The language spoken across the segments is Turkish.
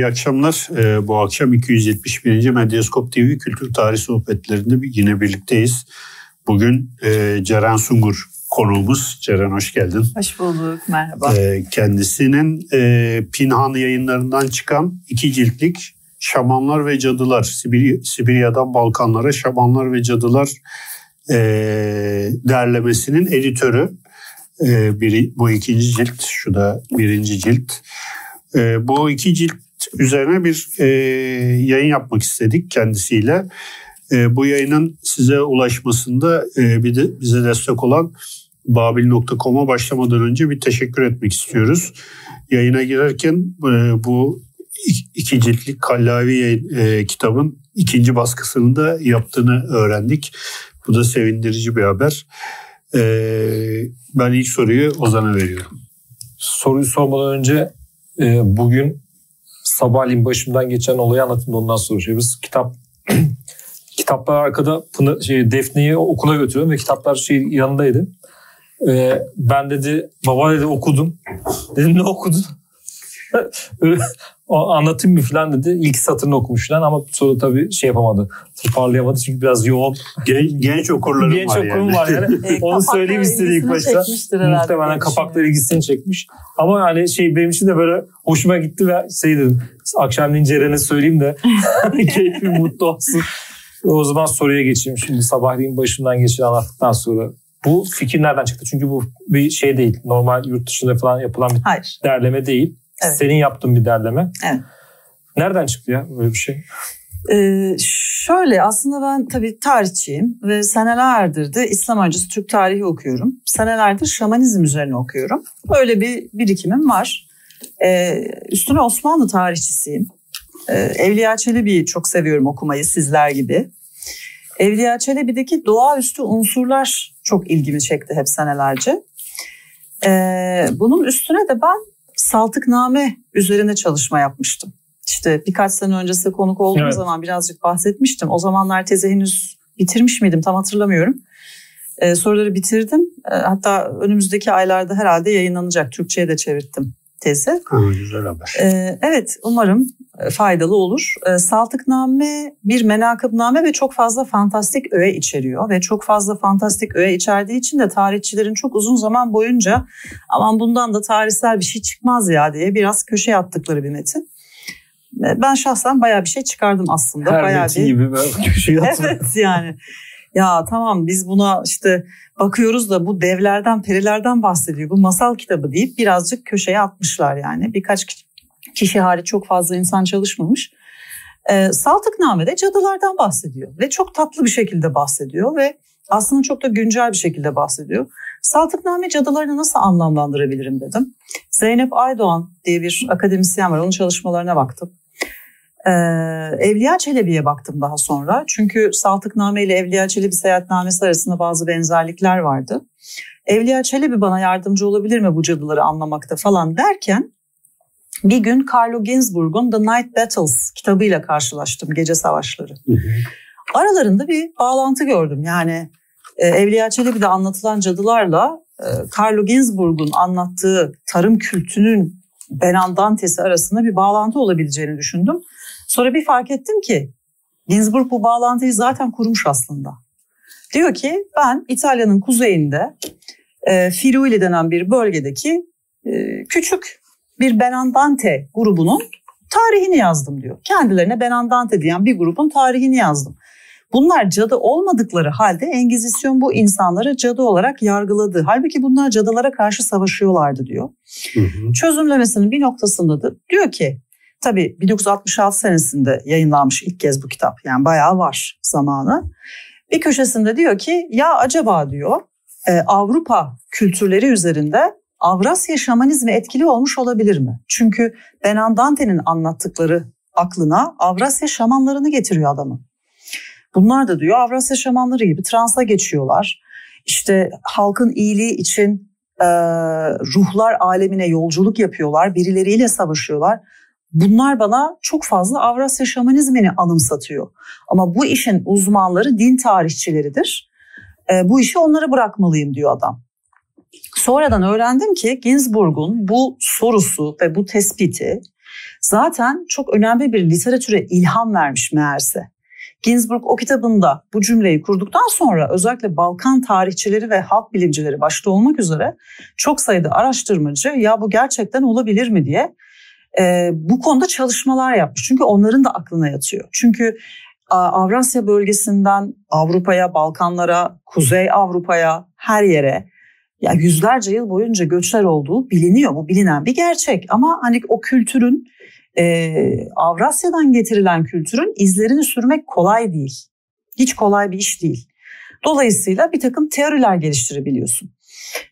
İyi akşamlar. Ee, bu akşam 271. Medyaskop TV Kültür Tarih Sohbetlerinde yine birlikteyiz. Bugün e, Ceren Sungur konuğumuz. Ceren hoş geldin. Hoş bulduk, merhaba. Ee, kendisinin e, Pinhan yayınlarından çıkan iki ciltlik Şamanlar ve Cadılar, Sibir, Sibirya'dan Balkanlara Şamanlar ve Cadılar e, derlemesinin editörü. E, biri, bu ikinci cilt, şu da birinci cilt. E, bu iki cilt üzerine bir e, yayın yapmak istedik kendisiyle. E, bu yayının size ulaşmasında e, bir de bize destek olan babil.com'a başlamadan önce bir teşekkür etmek istiyoruz. Yayına girerken e, bu iki ciltlik Kallavi e, kitabın ikinci baskısını da yaptığını öğrendik. Bu da sevindirici bir haber. E, ben ilk soruyu Ozan'a veriyorum. Soruyu sormadan önce e, bugün sabahleyin başımdan geçen olayı anlatayım ondan sonra şey. Biz kitap kitaplar arkada Pınar, şey, Defne'yi okula götürüyorum ve kitaplar şey yanındaydı. Ee, ben dedi baba dedi okudum. Dedim ne okudun? anlatayım mı falan dedi. İlk satırını okumuş falan ama sonra tabii şey yapamadı. Toparlayamadı çünkü biraz yoğun. Genç, genç okurlarım genç var okurum yani. var yani. Onu söyleyeyim istedi ilk başta. Muhtemelen kapakları ilgisini çekmiş. Ama hani şey benim için de böyle hoşuma gitti ve şey dedim. Akşamleyin Ceren'e söyleyeyim de keyifli mutlu olsun. O zaman soruya geçeyim. Şimdi sabahleyin başından geçen anlattıktan sonra bu fikir nereden çıktı? Çünkü bu bir şey değil. Normal yurt dışında falan yapılan bir Hayır. derleme değil. Evet. Senin yaptığın bir derleme. Evet. Nereden çıktı ya böyle bir şey? Ee, şöyle aslında ben tabii tarihçiyim ve senelerdir de İslam öncesi Türk tarihi okuyorum. Senelerdir şamanizm üzerine okuyorum. Böyle bir birikimim var. Ee, üstüne Osmanlı tarihçisiyim. Ee, Evliya Çelebi'yi çok seviyorum okumayı sizler gibi. Evliya Çelebi'deki doğaüstü unsurlar çok ilgimi çekti hep senelerce. Ee, bunun üstüne de ben Saltıkname üzerine çalışma yapmıştım. İşte birkaç sene öncesi konuk olduğum evet. zaman birazcık bahsetmiştim. O zamanlar teze henüz bitirmiş miydim tam hatırlamıyorum. Ee, soruları bitirdim. Ee, hatta önümüzdeki aylarda herhalde yayınlanacak. Türkçe'ye de çevirttim tezi. Ha, güzel haber. Ee, evet umarım faydalı olur. Ee, Saltıkname bir menakıbname ve çok fazla fantastik öğe içeriyor. Ve çok fazla fantastik öğe içerdiği için de tarihçilerin çok uzun zaman boyunca aman bundan da tarihsel bir şey çıkmaz ya diye biraz köşeye attıkları bir metin. Ee, ben şahsen bayağı bir şey çıkardım aslında. Her bayağı metin bir... gibi köşeye Evet yani. Ya tamam biz buna işte bakıyoruz da bu devlerden, perilerden bahsediyor. Bu masal kitabı deyip birazcık köşeye atmışlar yani. Birkaç kişi hariç çok fazla insan çalışmamış. E, Saltıkname'de cadılardan bahsediyor ve çok tatlı bir şekilde bahsediyor ve aslında çok da güncel bir şekilde bahsediyor. Saltıkname cadılarını nasıl anlamlandırabilirim dedim. Zeynep Aydoğan diye bir akademisyen var. Onun çalışmalarına baktım. Ee, Evliya Çelebi'ye baktım daha sonra. Çünkü Saltıkname ile Evliya Çelebi seyahatnamesi arasında bazı benzerlikler vardı. Evliya Çelebi bana yardımcı olabilir mi bu cadıları anlamakta falan derken bir gün Carlo Ginzburg'un The Night Battles kitabıyla karşılaştım. Gece Savaşları. Aralarında bir bağlantı gördüm. Yani e, Evliya Çelebi'de anlatılan cadılarla e, Carlo Ginzburg'un anlattığı tarım kültünün Benandantesi arasında bir bağlantı olabileceğini düşündüm. Sonra bir fark ettim ki Ginzburg bu bağlantıyı zaten kurmuş aslında. Diyor ki ben İtalya'nın kuzeyinde e, Friuli denen bir bölgedeki e, küçük bir Benandante grubunun tarihini yazdım diyor. Kendilerine Benandante diyen bir grubun tarihini yazdım. Bunlar cadı olmadıkları halde Engizisyon bu insanları cadı olarak yargıladı. Halbuki bunlar cadılara karşı savaşıyorlardı diyor. Hı hı. Çözümlemesinin bir noktasında da diyor ki tabii 1966 senesinde yayınlanmış ilk kez bu kitap yani bayağı var zamanı. Bir köşesinde diyor ki ya acaba diyor Avrupa kültürleri üzerinde Avrasya şamanizmi etkili olmuş olabilir mi? Çünkü Benandante'nin anlattıkları aklına Avrasya şamanlarını getiriyor adamı. Bunlar da diyor Avrasya şamanları gibi transa geçiyorlar. İşte halkın iyiliği için e, ruhlar alemine yolculuk yapıyorlar, birileriyle savaşıyorlar. Bunlar bana çok fazla Avrasya şamanizmini anımsatıyor. Ama bu işin uzmanları din tarihçileridir. E, bu işi onlara bırakmalıyım diyor adam. Sonradan öğrendim ki Ginsburg'un bu sorusu ve bu tespiti zaten çok önemli bir literatüre ilham vermiş meğerse. Ginsburg o kitabında bu cümleyi kurduktan sonra özellikle Balkan tarihçileri ve halk bilimcileri başta olmak üzere çok sayıda araştırmacı ya bu gerçekten olabilir mi diye e, bu konuda çalışmalar yapmış. Çünkü onların da aklına yatıyor. Çünkü Avrasya bölgesinden Avrupa'ya, Balkanlara, Kuzey Avrupa'ya, her yere ya yüzlerce yıl boyunca göçler olduğu biliniyor. Bu bilinen bir gerçek ama hani o kültürün e, Avrasya'dan getirilen kültürün izlerini sürmek kolay değil. Hiç kolay bir iş değil. Dolayısıyla bir takım teoriler geliştirebiliyorsun.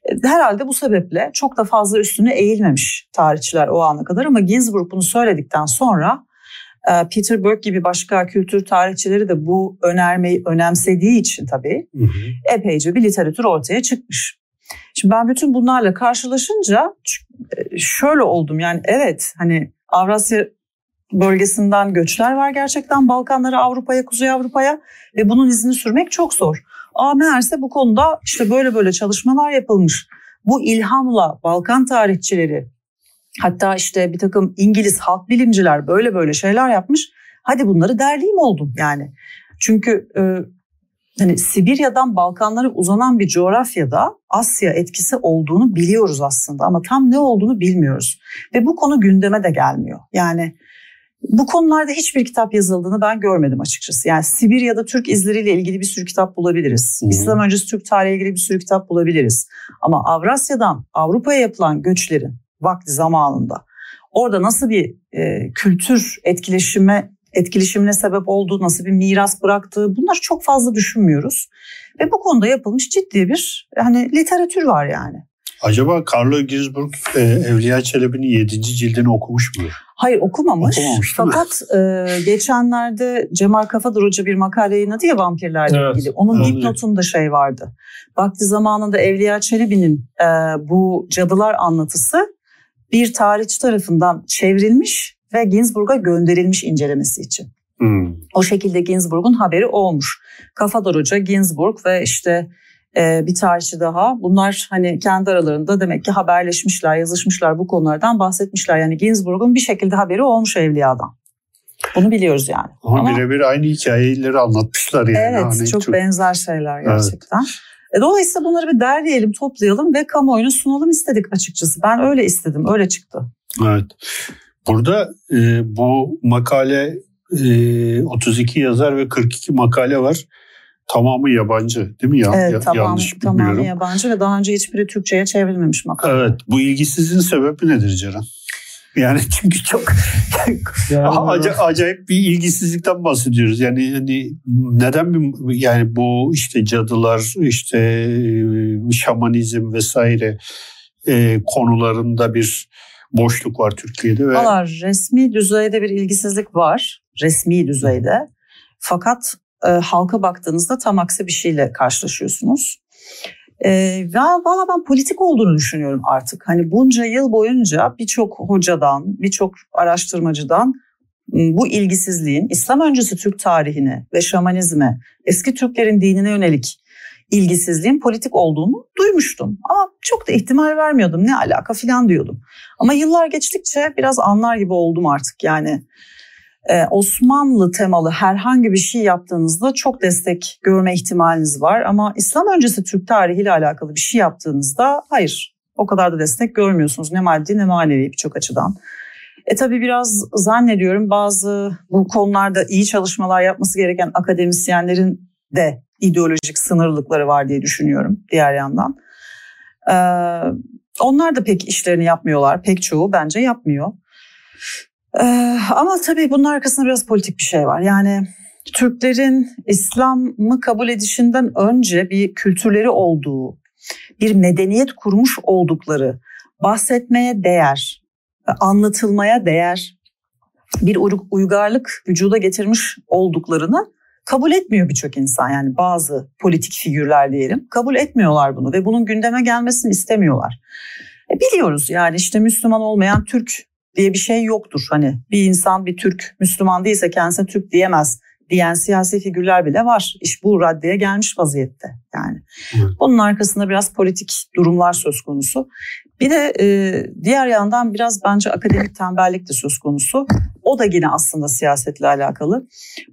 E, herhalde bu sebeple çok da fazla üstüne eğilmemiş tarihçiler o ana kadar ama Ginsburg bunu söyledikten sonra e, Peter Burke gibi başka kültür tarihçileri de bu önermeyi önemsediği için tabii hı hı. epeyce bir literatür ortaya çıkmış. Şimdi ben bütün bunlarla karşılaşınca e, şöyle oldum yani evet hani Avrasya bölgesinden göçler var gerçekten Balkanlara, Avrupa'ya, Kuzey Avrupa'ya ve bunun izini sürmek çok zor. Aa meğerse bu konuda işte böyle böyle çalışmalar yapılmış. Bu ilhamla Balkan tarihçileri hatta işte bir takım İngiliz halk bilimciler böyle böyle şeyler yapmış. Hadi bunları derleyeyim oldum yani. Çünkü e, hani Sibirya'dan Balkanlara uzanan bir coğrafyada Asya etkisi olduğunu biliyoruz aslında ama tam ne olduğunu bilmiyoruz. Ve bu konu gündeme de gelmiyor. Yani bu konularda hiçbir kitap yazıldığını ben görmedim açıkçası. Yani Sibirya'da Türk izleriyle ilgili bir sürü kitap bulabiliriz. Hmm. İslam öncesi Türk tarihi ilgili bir sürü kitap bulabiliriz. Ama Avrasya'dan Avrupa'ya yapılan göçlerin vakti zamanında orada nasıl bir e, kültür etkileşime etkileşimine sebep olduğu, nasıl bir miras bıraktığı bunları çok fazla düşünmüyoruz. Ve bu konuda yapılmış ciddi bir hani literatür var yani. Acaba Carlo Ginzburg e, Evliya Çelebi'nin 7. cildini okumuş mu? Hayır okumamış. okumamış Fakat e, geçenlerde Cemal Kafadır Hoca bir makale yayınladı ya vampirlerle evet. ilgili. Onun evet. dipnotunda şey vardı. Vakti zamanında Evliya Çelebi'nin e, bu cadılar anlatısı bir tarihçi tarafından çevrilmiş ve Ginsburg'a gönderilmiş incelemesi için. Hmm. O şekilde Ginsburg'un haberi olmuş. Kafadar Hoca, Ginsburg ve işte e, bir tarihçi daha. Bunlar hani kendi aralarında demek ki haberleşmişler, yazışmışlar bu konulardan bahsetmişler. Yani Ginsburg'un bir şekilde haberi olmuş Evliya'dan. Bunu biliyoruz yani. Ama, Ama birebir aynı hikayeleri anlatmışlar yani. Evet hani çok, çok benzer şeyler gerçekten. Evet. Dolayısıyla bunları bir derleyelim, toplayalım ve kamuoyuna sunalım istedik açıkçası. Ben öyle istedim, öyle çıktı. Evet. Burada e, bu makale e, 32 yazar ve 42 makale var. Tamamı yabancı değil mi? Ya, evet tamam, yanlış tamamı yabancı ve daha önce hiçbiri Türkçe'ye çevrilmemiş makale. Evet bu ilgisizliğin sebebi nedir Ceren? Yani çünkü çok yani, acayip bir ilgisizlikten bahsediyoruz. Yani hani neden bir yani bu işte cadılar işte e, şamanizm vesaire e, konularında bir boşluk var Türkiye'de. Ve... Valla resmi düzeyde bir ilgisizlik var. Resmi düzeyde. Fakat e, halka baktığınızda tam aksi bir şeyle karşılaşıyorsunuz. E, valla ben politik olduğunu düşünüyorum artık. Hani bunca yıl boyunca birçok hocadan, birçok araştırmacıdan bu ilgisizliğin İslam öncesi Türk tarihine ve şamanizme, eski Türklerin dinine yönelik ilgisizliğin politik olduğunu duymuştum. Ama çok da ihtimal vermiyordum. Ne alaka filan diyordum. Ama yıllar geçtikçe biraz anlar gibi oldum artık. Yani e, Osmanlı temalı herhangi bir şey yaptığınızda çok destek görme ihtimaliniz var. Ama İslam öncesi Türk tarihiyle alakalı bir şey yaptığınızda hayır o kadar da destek görmüyorsunuz. Ne maddi ne manevi birçok açıdan. E tabii biraz zannediyorum bazı bu konularda iyi çalışmalar yapması gereken akademisyenlerin de ideolojik sınırlıkları var diye düşünüyorum diğer yandan. Onlar da pek işlerini yapmıyorlar. Pek çoğu bence yapmıyor. Ama tabii bunun arkasında biraz politik bir şey var. Yani Türklerin İslam'ı kabul edişinden önce bir kültürleri olduğu, bir medeniyet kurmuş oldukları, bahsetmeye değer, anlatılmaya değer bir uygarlık vücuda getirmiş olduklarını kabul etmiyor birçok insan yani bazı politik figürler diyelim kabul etmiyorlar bunu ve bunun gündeme gelmesini istemiyorlar. E biliyoruz yani işte Müslüman olmayan Türk diye bir şey yoktur. Hani bir insan bir Türk Müslüman değilse kendisine Türk diyemez diyen siyasi figürler bile var. İş bu raddeye gelmiş vaziyette yani. Bunun arkasında biraz politik durumlar söz konusu. Bir de e, diğer yandan biraz bence akademik tembellik de söz konusu. O da yine aslında siyasetle alakalı.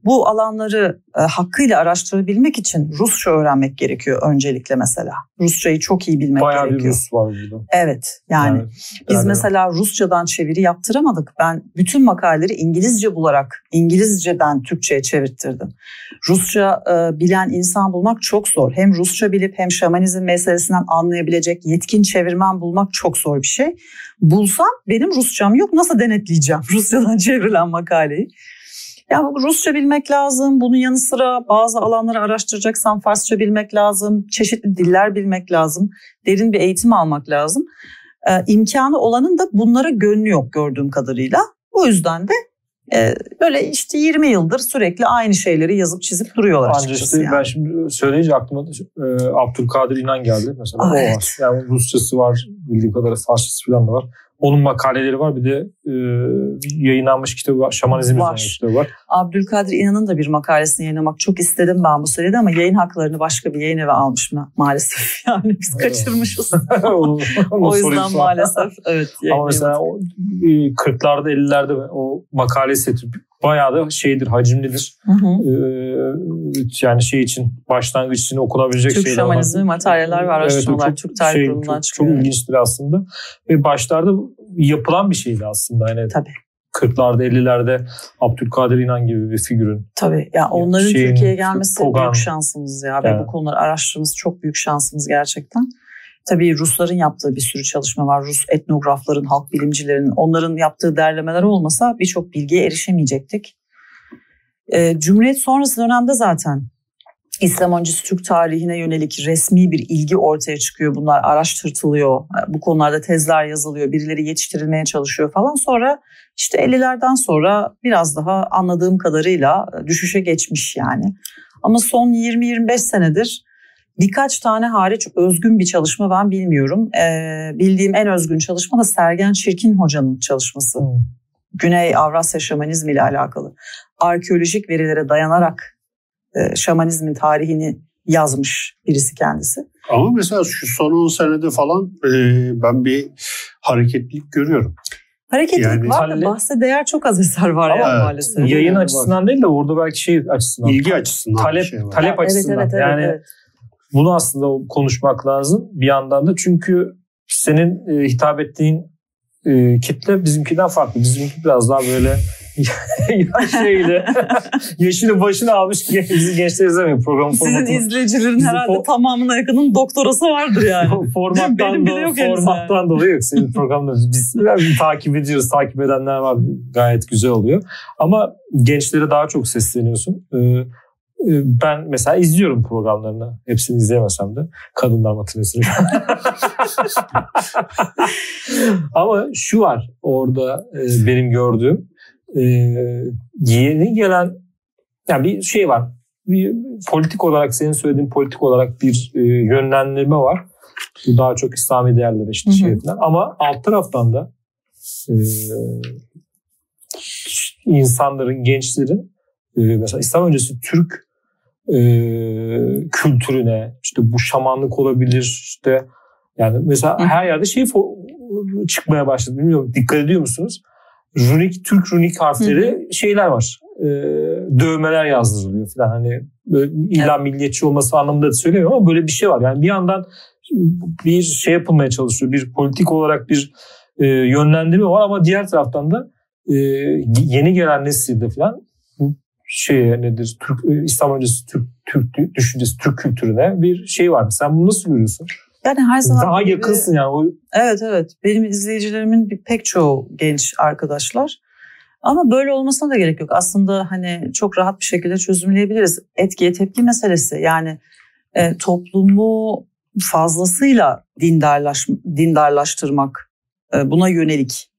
Bu alanları e, hakkıyla araştırabilmek için Rusça öğrenmek gerekiyor öncelikle mesela. Rusçayı çok iyi bilmek Bayağı gerekiyor. Bayağı bir Rus var burada. Evet yani, yani biz yani... mesela Rusçadan çeviri yaptıramadık. Ben bütün makaleleri İngilizce bularak İngilizceden Türkçe'ye çevirttirdim. Rusça e, bilen insan bulmak çok zor. Hem Rusça bilip hem şamanizm meselesinden anlayabilecek yetkin çevirmen bulmak çok zor bir şey. Bulsam benim Rusçam yok nasıl denetleyeceğim Rusçadan çevrilen makaleyi? Ya Rusça bilmek lazım. Bunun yanı sıra bazı alanları araştıracaksan Farsça bilmek lazım. Çeşitli diller bilmek lazım. Derin bir eğitim almak lazım. Ee, imkanı olanın da bunlara gönlü yok gördüğüm kadarıyla. O yüzden de böyle işte 20 yıldır sürekli aynı şeyleri yazıp çizip duruyorlar Ancak açıkçası. Işte yani. Ben şimdi söyleyince aklıma e, Abdülkadir İnan geldi mesela. O evet. var. Yani Rusçası var bildiğim kadarıyla Farsçası falan da var. Onun makaleleri var bir de e, yayınlanmış kitabı var. Şamanizm Var. kitabı var. Abdülkadir İnan'ın da bir makalesini yayınlamak çok istedim ben bu sürede ama yayın haklarını başka bir yayın evi almış mı maalesef. Yani biz kaçırmışız. Onu- onu o yüzden maalesef evet. Ama mesela o, e, 40'larda 50'lerde o makale seti bayağı da şeydir, hacimlidir. Hı hı. Ee, yani şey için, başlangıç için okunabilecek Türk şeyler var. şamanizmi materyaller ve araştırmalar çok Türk tarih şey, kurumundan çok, çıkıyor. Çok ilginçtir aslında. Ve başlarda yapılan bir şeydi aslında. Yani Tabii. 40'larda 50'lerde Abdülkadir İnan gibi bir figürün. Tabii. Ya onların şeyin, Türkiye'ye gelmesi Kogan. büyük şansımız ya. Ve Evet. bu konuları araştırmamız çok büyük şansımız gerçekten. Tabii Rusların yaptığı bir sürü çalışma var. Rus etnografların, halk bilimcilerin, onların yaptığı derlemeler olmasa birçok bilgiye erişemeyecektik. Ee, Cumhuriyet sonrası dönemde zaten İslam öncesi Türk tarihine yönelik resmi bir ilgi ortaya çıkıyor. Bunlar araştırtılıyor. Bu konularda tezler yazılıyor. Birileri yetiştirilmeye çalışıyor falan. Sonra işte 50'lerden sonra biraz daha anladığım kadarıyla düşüşe geçmiş yani. Ama son 20-25 senedir birkaç tane hariç özgün bir çalışma ben bilmiyorum. Ee, bildiğim en özgün çalışma da Sergen Çirkin Hoca'nın çalışması. Güney Avrasya Şamanizmi ile alakalı. Arkeolojik verilere dayanarak e, şamanizmin tarihini yazmış birisi kendisi. Ama mesela şu son 10 senede falan e, ben bir hareketlilik görüyorum. Hareketlilik Yani- var da bahse değer çok az eser var Ama yani maalesef. Yayın Yani açısından değil de orada belki şey açısından. İlgi açısından talep, şey var. talep Evet, açısından. evet, evet, yani evet. Bunu aslında konuşmak lazım bir yandan da. Çünkü senin e, hitap ettiğin e, kitle bizimkinden farklı. Bizimki biraz daha böyle şeyle yaşını başını almış bizi gençler izlemiyor programın Sizin formatını. izleyicilerin herhalde po- tamamına yakının doktorası vardır yani. formattan, Benim bile yok formattan dolayı yok. Senin programda biz yani takip ediyoruz. Takip edenler var. Gayet güzel oluyor. Ama gençlere daha çok sesleniyorsun. Ee, ben mesela izliyorum programlarını. Hepsini izleyemesem de. Kadınlar matinesi. Ama şu var orada e, benim gördüğüm. E, yeni gelen yani bir şey var. Bir politik olarak senin söylediğin politik olarak bir e, yönlendirme var. Bu daha çok İslami değerlere işte şey falan. Ama alt taraftan da insanların, gençlerin mesela İslam öncesi Türk e, kültürüne işte bu şamanlık olabilir işte yani mesela Hı. her yerde şey çıkmaya başladı bilmiyorum dikkat ediyor musunuz? Runik, Türk runik harfleri şeyler var. E, dövmeler yazdırılıyor falan hani böyle illa milliyetçi olması anlamında da söylemiyorum ama böyle bir şey var. Yani bir yandan bir şey yapılmaya çalışıyor. Bir politik olarak bir e, yönlendirme var ama diğer taraftan da e, yeni gelen nesilde falan şey nedir Türk e, İslam öncesi Türk Türk düşüncesi Türk kültürüne bir şey var. Sen bunu nasıl görüyorsun? Yani her zaman Daha gibi- yakınsın yani. O, Evet evet. Benim izleyicilerimin bir pek çoğu genç arkadaşlar. Ama böyle olmasına da gerek yok. Aslında hani çok rahat bir şekilde çözümleyebiliriz. Etkiye tepki meselesi. Yani e, toplumu fazlasıyla dindarlaş, dindarlaştırmak, e, buna yönelik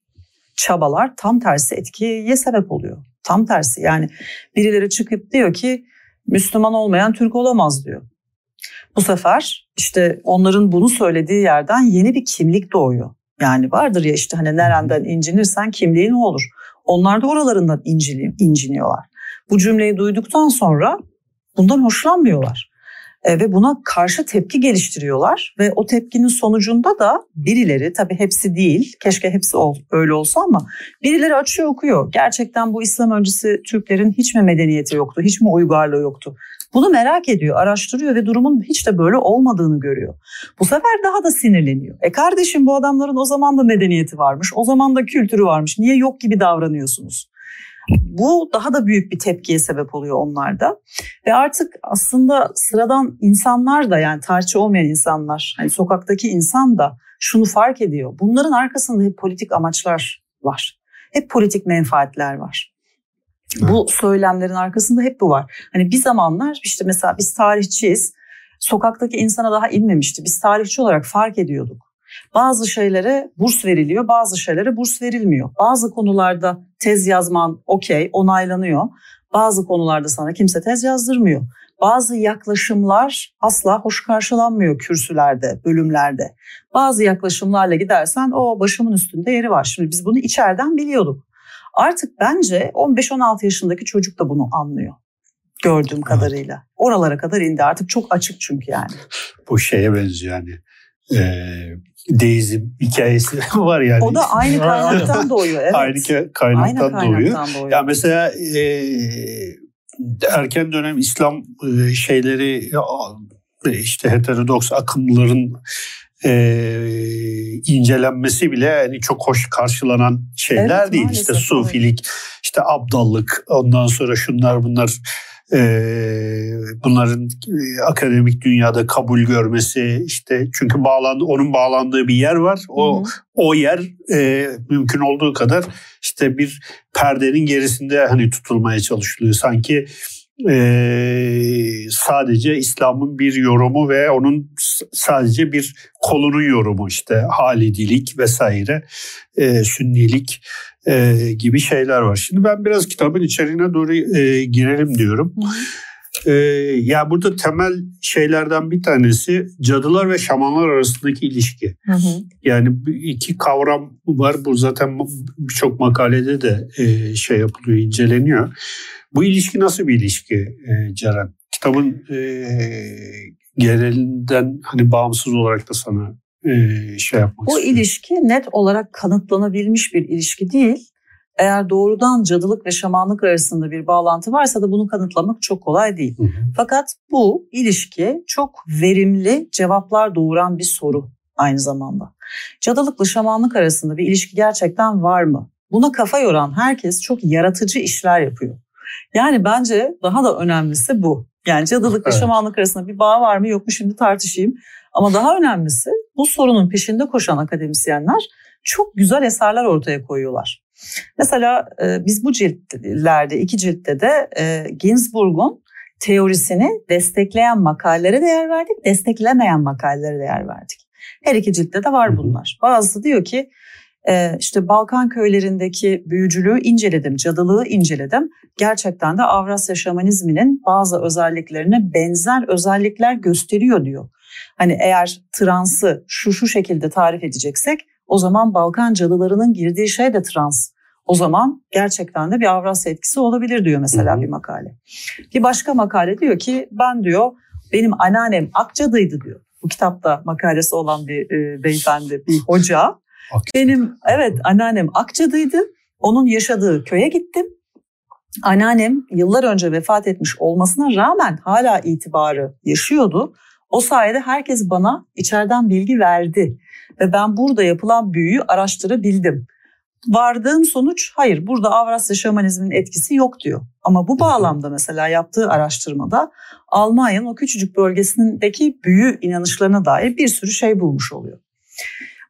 çabalar tam tersi etkiye sebep oluyor. Tam tersi yani birileri çıkıp diyor ki Müslüman olmayan Türk olamaz diyor. Bu sefer işte onların bunu söylediği yerden yeni bir kimlik doğuyor. Yani vardır ya işte hani nereden incinirsen kimliğin o olur. Onlar da oralarından inciniyorlar. Bu cümleyi duyduktan sonra bundan hoşlanmıyorlar. E, ve buna karşı tepki geliştiriyorlar ve o tepkinin sonucunda da birileri tabii hepsi değil keşke hepsi ol, öyle olsa ama birileri açıyor okuyor. Gerçekten bu İslam öncesi Türklerin hiç mi medeniyeti yoktu, hiç mi uygarlığı yoktu? Bunu merak ediyor, araştırıyor ve durumun hiç de böyle olmadığını görüyor. Bu sefer daha da sinirleniyor. E kardeşim bu adamların o zaman da medeniyeti varmış, o zaman da kültürü varmış. Niye yok gibi davranıyorsunuz? Bu daha da büyük bir tepkiye sebep oluyor onlarda. Ve artık aslında sıradan insanlar da yani tarihçi olmayan insanlar, hani sokaktaki insan da şunu fark ediyor. Bunların arkasında hep politik amaçlar var. Hep politik menfaatler var. Bu söylemlerin arkasında hep bu var. Hani bir zamanlar işte mesela biz tarihçiyiz. Sokaktaki insana daha inmemişti. Biz tarihçi olarak fark ediyorduk. Bazı şeylere burs veriliyor, bazı şeylere burs verilmiyor. Bazı konularda tez yazman okey, onaylanıyor. Bazı konularda sana kimse tez yazdırmıyor. Bazı yaklaşımlar asla hoş karşılanmıyor kürsülerde, bölümlerde. Bazı yaklaşımlarla gidersen o başımın üstünde yeri var. Şimdi biz bunu içeriden biliyorduk. Artık bence 15-16 yaşındaki çocuk da bunu anlıyor gördüğüm kadarıyla. Evet. Oralara kadar indi artık çok açık çünkü yani. Bu şeye benziyor yani. Ee, deizm hikayesi var yani. O da aynı kaynaktan doğuyor. Evet. Aynı kaynaktan, aynı kaynaktan doğuyor. doğuyor. Ya mesela e, erken dönem İslam e, şeyleri işte heterodoks akımların e, incelenmesi bile yani çok hoş karşılanan şeyler evet, değil. İşte sufilik, evet. işte abdallık, ondan sonra şunlar bunlar e, bunların akademik dünyada kabul görmesi işte çünkü bağlandı onun bağlandığı bir yer var. O hı hı. o yer e, mümkün olduğu kadar işte bir perdenin gerisinde hani tutulmaya çalışılıyor. Sanki e, sadece İslam'ın bir yorumu ve onun sadece bir kolunun yorumu işte halidilik vesaire e, sünnilik e, gibi şeyler var. Şimdi ben biraz kitabın içeriğine doğru e, girelim diyorum. Ee, ya burada temel şeylerden bir tanesi cadılar ve şamanlar arasındaki ilişki. Hı hı. Yani iki kavram var. Bu zaten birçok makalede de e, şey yapılıyor, inceleniyor. Bu ilişki nasıl bir ilişki e, Ceren? Kitabın e, genelinden hani bağımsız olarak da sana e, şey yapmak istiyorum. ilişki net olarak kanıtlanabilmiş bir ilişki değil. Eğer doğrudan cadılık ve şamanlık arasında bir bağlantı varsa da bunu kanıtlamak çok kolay değil. Hı hı. Fakat bu ilişki çok verimli cevaplar doğuran bir soru aynı zamanda. Cadılıkla şamanlık arasında bir ilişki gerçekten var mı? Buna kafa yoran herkes çok yaratıcı işler yapıyor. Yani bence daha da önemlisi bu. Yani cadılık ve evet. şamanlık arasında bir bağ var mı yok mu şimdi tartışayım. Ama daha önemlisi bu sorunun peşinde koşan akademisyenler çok güzel eserler ortaya koyuyorlar. Mesela e, biz bu ciltlerde, iki ciltte de e, Ginsburg'un teorisini destekleyen makalelere değer verdik, desteklemeyen makalelere değer verdik. Her iki ciltte de var bunlar. Bazısı diyor ki e, işte Balkan köylerindeki büyücülüğü inceledim, cadılığı inceledim. Gerçekten de Avrasya şamanizminin bazı özelliklerine benzer özellikler gösteriyor diyor. Hani eğer transı şu şu şekilde tarif edeceksek o zaman Balkan cadılarının girdiği şey de trans. O zaman gerçekten de bir Avrasya etkisi olabilir diyor mesela Hı-hı. bir makale. Bir başka makale diyor ki ben diyor benim anneannem Akcadıydı diyor. Bu kitapta makalesi olan bir e, beyefendi, bir hoca. Benim evet anneannem Akçadıydı. Onun yaşadığı köye gittim. Anneannem yıllar önce vefat etmiş olmasına rağmen hala itibarı yaşıyordu. O sayede herkes bana içeriden bilgi verdi ve ben burada yapılan büyüyü araştırabildim. Vardığım sonuç hayır burada Avrasya şamanizmin etkisi yok diyor. Ama bu bağlamda mesela yaptığı araştırmada Almanya'nın o küçücük bölgesindeki büyü inanışlarına dair bir sürü şey bulmuş oluyor.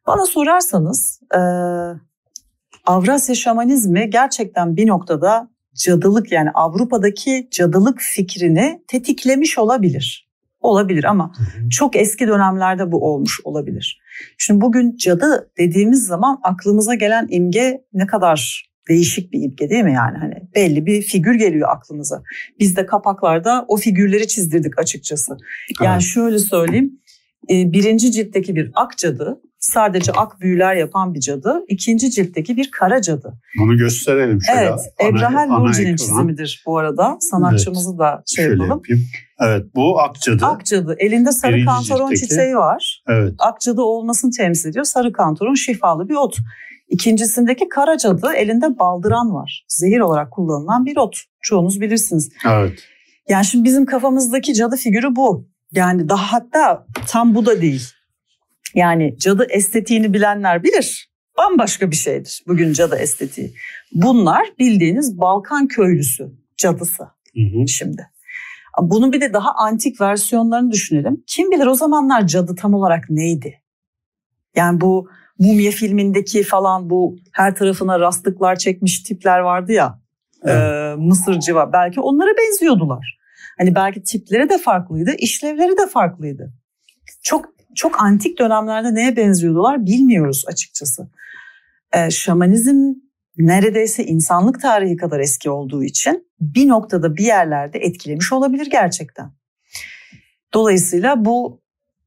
Bana sorarsanız e, Avrasya şamanizmi gerçekten bir noktada cadılık yani Avrupa'daki cadılık fikrini tetiklemiş olabilir. Olabilir ama çok eski dönemlerde bu olmuş olabilir. Şimdi bugün cadı dediğimiz zaman aklımıza gelen imge ne kadar değişik bir imge değil mi yani? Hani belli bir figür geliyor aklımıza. Biz de kapaklarda o figürleri çizdirdik açıkçası. Yani evet. şöyle söyleyeyim. E, birinci ciltteki bir ak cadı sadece ak büyüler yapan bir cadı. İkinci ciltteki bir kara cadı. Bunu gösterelim şöyle. Evet. Ebrahel Nurci'nin çizimidir bu arada. Sanatçımızı evet. da şey şöyle yapalım. Yapayım. Evet bu ak cadı. Ak cadı. Elinde sarı Birinci kantaron ciltteki... çiçeği var. Evet. Ak cadı olmasını temsil ediyor. Sarı kantaron şifalı bir ot. İkincisindeki kara cadı elinde baldıran var. Zehir olarak kullanılan bir ot. Çoğunuz bilirsiniz. Evet. Yani şimdi bizim kafamızdaki cadı figürü bu. Yani daha hatta tam bu da değil. Yani cadı estetiğini bilenler bilir. Bambaşka bir şeydir bugün cadı estetiği. Bunlar bildiğiniz Balkan köylüsü cadısı hı hı. şimdi. Bunun bir de daha antik versiyonlarını düşünelim. Kim bilir o zamanlar cadı tam olarak neydi? Yani bu Mumya filmindeki falan bu her tarafına rastlıklar çekmiş tipler vardı ya. Evet. E, Mısırcı var. Belki onlara benziyordular. Hani belki tipleri de farklıydı, işlevleri de farklıydı. Çok çok antik dönemlerde neye benziyordular bilmiyoruz açıkçası. E, şamanizm neredeyse insanlık tarihi kadar eski olduğu için bir noktada bir yerlerde etkilemiş olabilir gerçekten. Dolayısıyla bu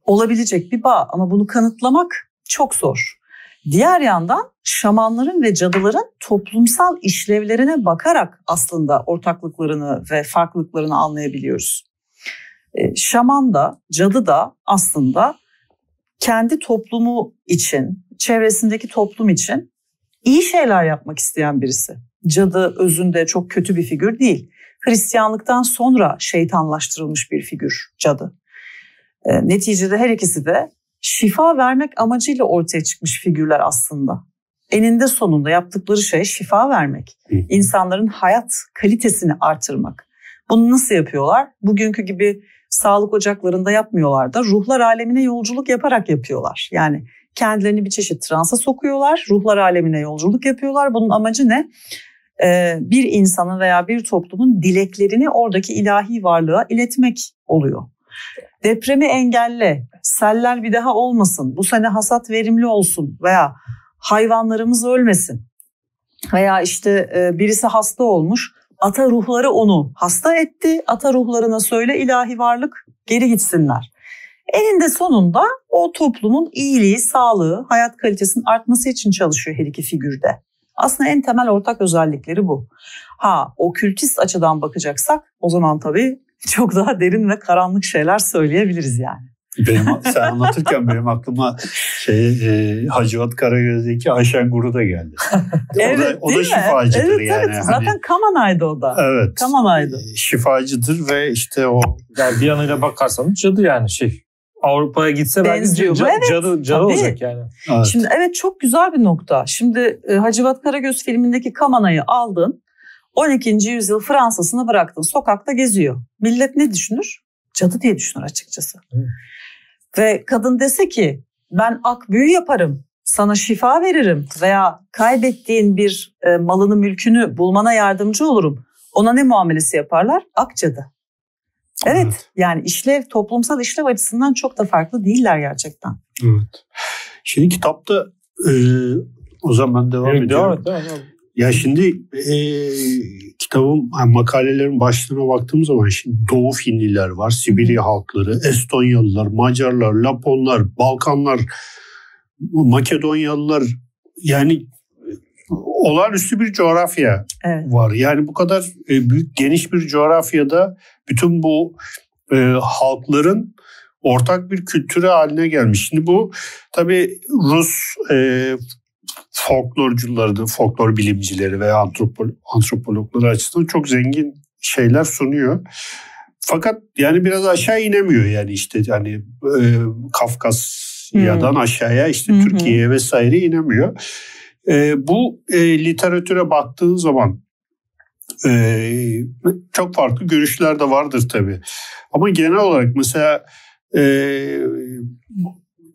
olabilecek bir bağ ama bunu kanıtlamak çok zor. Diğer yandan şamanların ve cadıların toplumsal işlevlerine bakarak aslında ortaklıklarını ve farklılıklarını anlayabiliyoruz. E, şaman da, cadı da aslında kendi toplumu için, çevresindeki toplum için iyi şeyler yapmak isteyen birisi. Cadı özünde çok kötü bir figür değil. Hristiyanlıktan sonra şeytanlaştırılmış bir figür cadı. E, neticede her ikisi de şifa vermek amacıyla ortaya çıkmış figürler aslında. Eninde sonunda yaptıkları şey şifa vermek. İnsanların hayat kalitesini artırmak. Bunu nasıl yapıyorlar? Bugünkü gibi sağlık ocaklarında yapmıyorlar da ruhlar alemine yolculuk yaparak yapıyorlar. Yani kendilerini bir çeşit transa sokuyorlar, ruhlar alemine yolculuk yapıyorlar. Bunun amacı ne? Ee, bir insanın veya bir toplumun dileklerini oradaki ilahi varlığa iletmek oluyor. Depremi engelle, seller bir daha olmasın, bu sene hasat verimli olsun veya hayvanlarımız ölmesin veya işte e, birisi hasta olmuş ata ruhları onu hasta etti. Ata ruhlarına söyle ilahi varlık geri gitsinler. Eninde sonunda o toplumun iyiliği, sağlığı, hayat kalitesinin artması için çalışıyor her iki figürde. Aslında en temel ortak özellikleri bu. Ha, okültist açıdan bakacaksak o zaman tabii çok daha derin ve karanlık şeyler söyleyebiliriz yani. Benim, sen anlatırken benim aklıma şey e, Hacivat Karagöz'deki Ayşen Guru da geldi. evet, o da, o da şifacıdır evet, yani. Evet, zaten hani, Kamanay'dı o da. Evet. Kamanay'dı. E, şifacıdır ve işte o. Yani bir yanıyla bakarsan cadı yani şey. Avrupa'ya gitse belki cadı, evet, cadı, cadı olacak yani. Evet. Şimdi evet çok güzel bir nokta. Şimdi e, Hacivat Karagöz filmindeki Kamana'yı aldın. 12. yüzyıl Fransa'sını bıraktın. Sokakta geziyor. Millet ne düşünür? Cadı diye düşünür açıkçası. Hmm. Ve kadın dese ki ben ak büyü yaparım, sana şifa veririm veya kaybettiğin bir e, malını mülkünü bulmana yardımcı olurum. Ona ne muamelesi yaparlar? Akçadı. Evet, evet yani işlev toplumsal işlev açısından çok da farklı değiller gerçekten. Evet. Şimdi kitapta e, o zaman devam evet, ediyorum. Devam et, devam et. Ya şimdi e, kitabın yani makalelerin başlığına baktığım zaman şimdi Doğu Finliler var, Sibirya halkları, Estonyalılar, Macarlar, Laponlar, Balkanlar, Makedonyalılar yani olağanüstü bir coğrafya evet. var. Yani bu kadar e, büyük geniş bir coğrafyada bütün bu e, halkların ortak bir kültürü haline gelmiş. Şimdi bu tabii Rus e, folklorcuları, folklor bilimcileri veya antropolog, antropologları açısından çok zengin şeyler sunuyor. Fakat yani biraz aşağı inemiyor yani işte yani e, Kafkasya'dan hmm. aşağıya işte hmm. Türkiye'ye vesaire inemiyor. E, bu e, literatüre baktığın zaman e, çok farklı görüşler de vardır tabii. Ama genel olarak mesela e,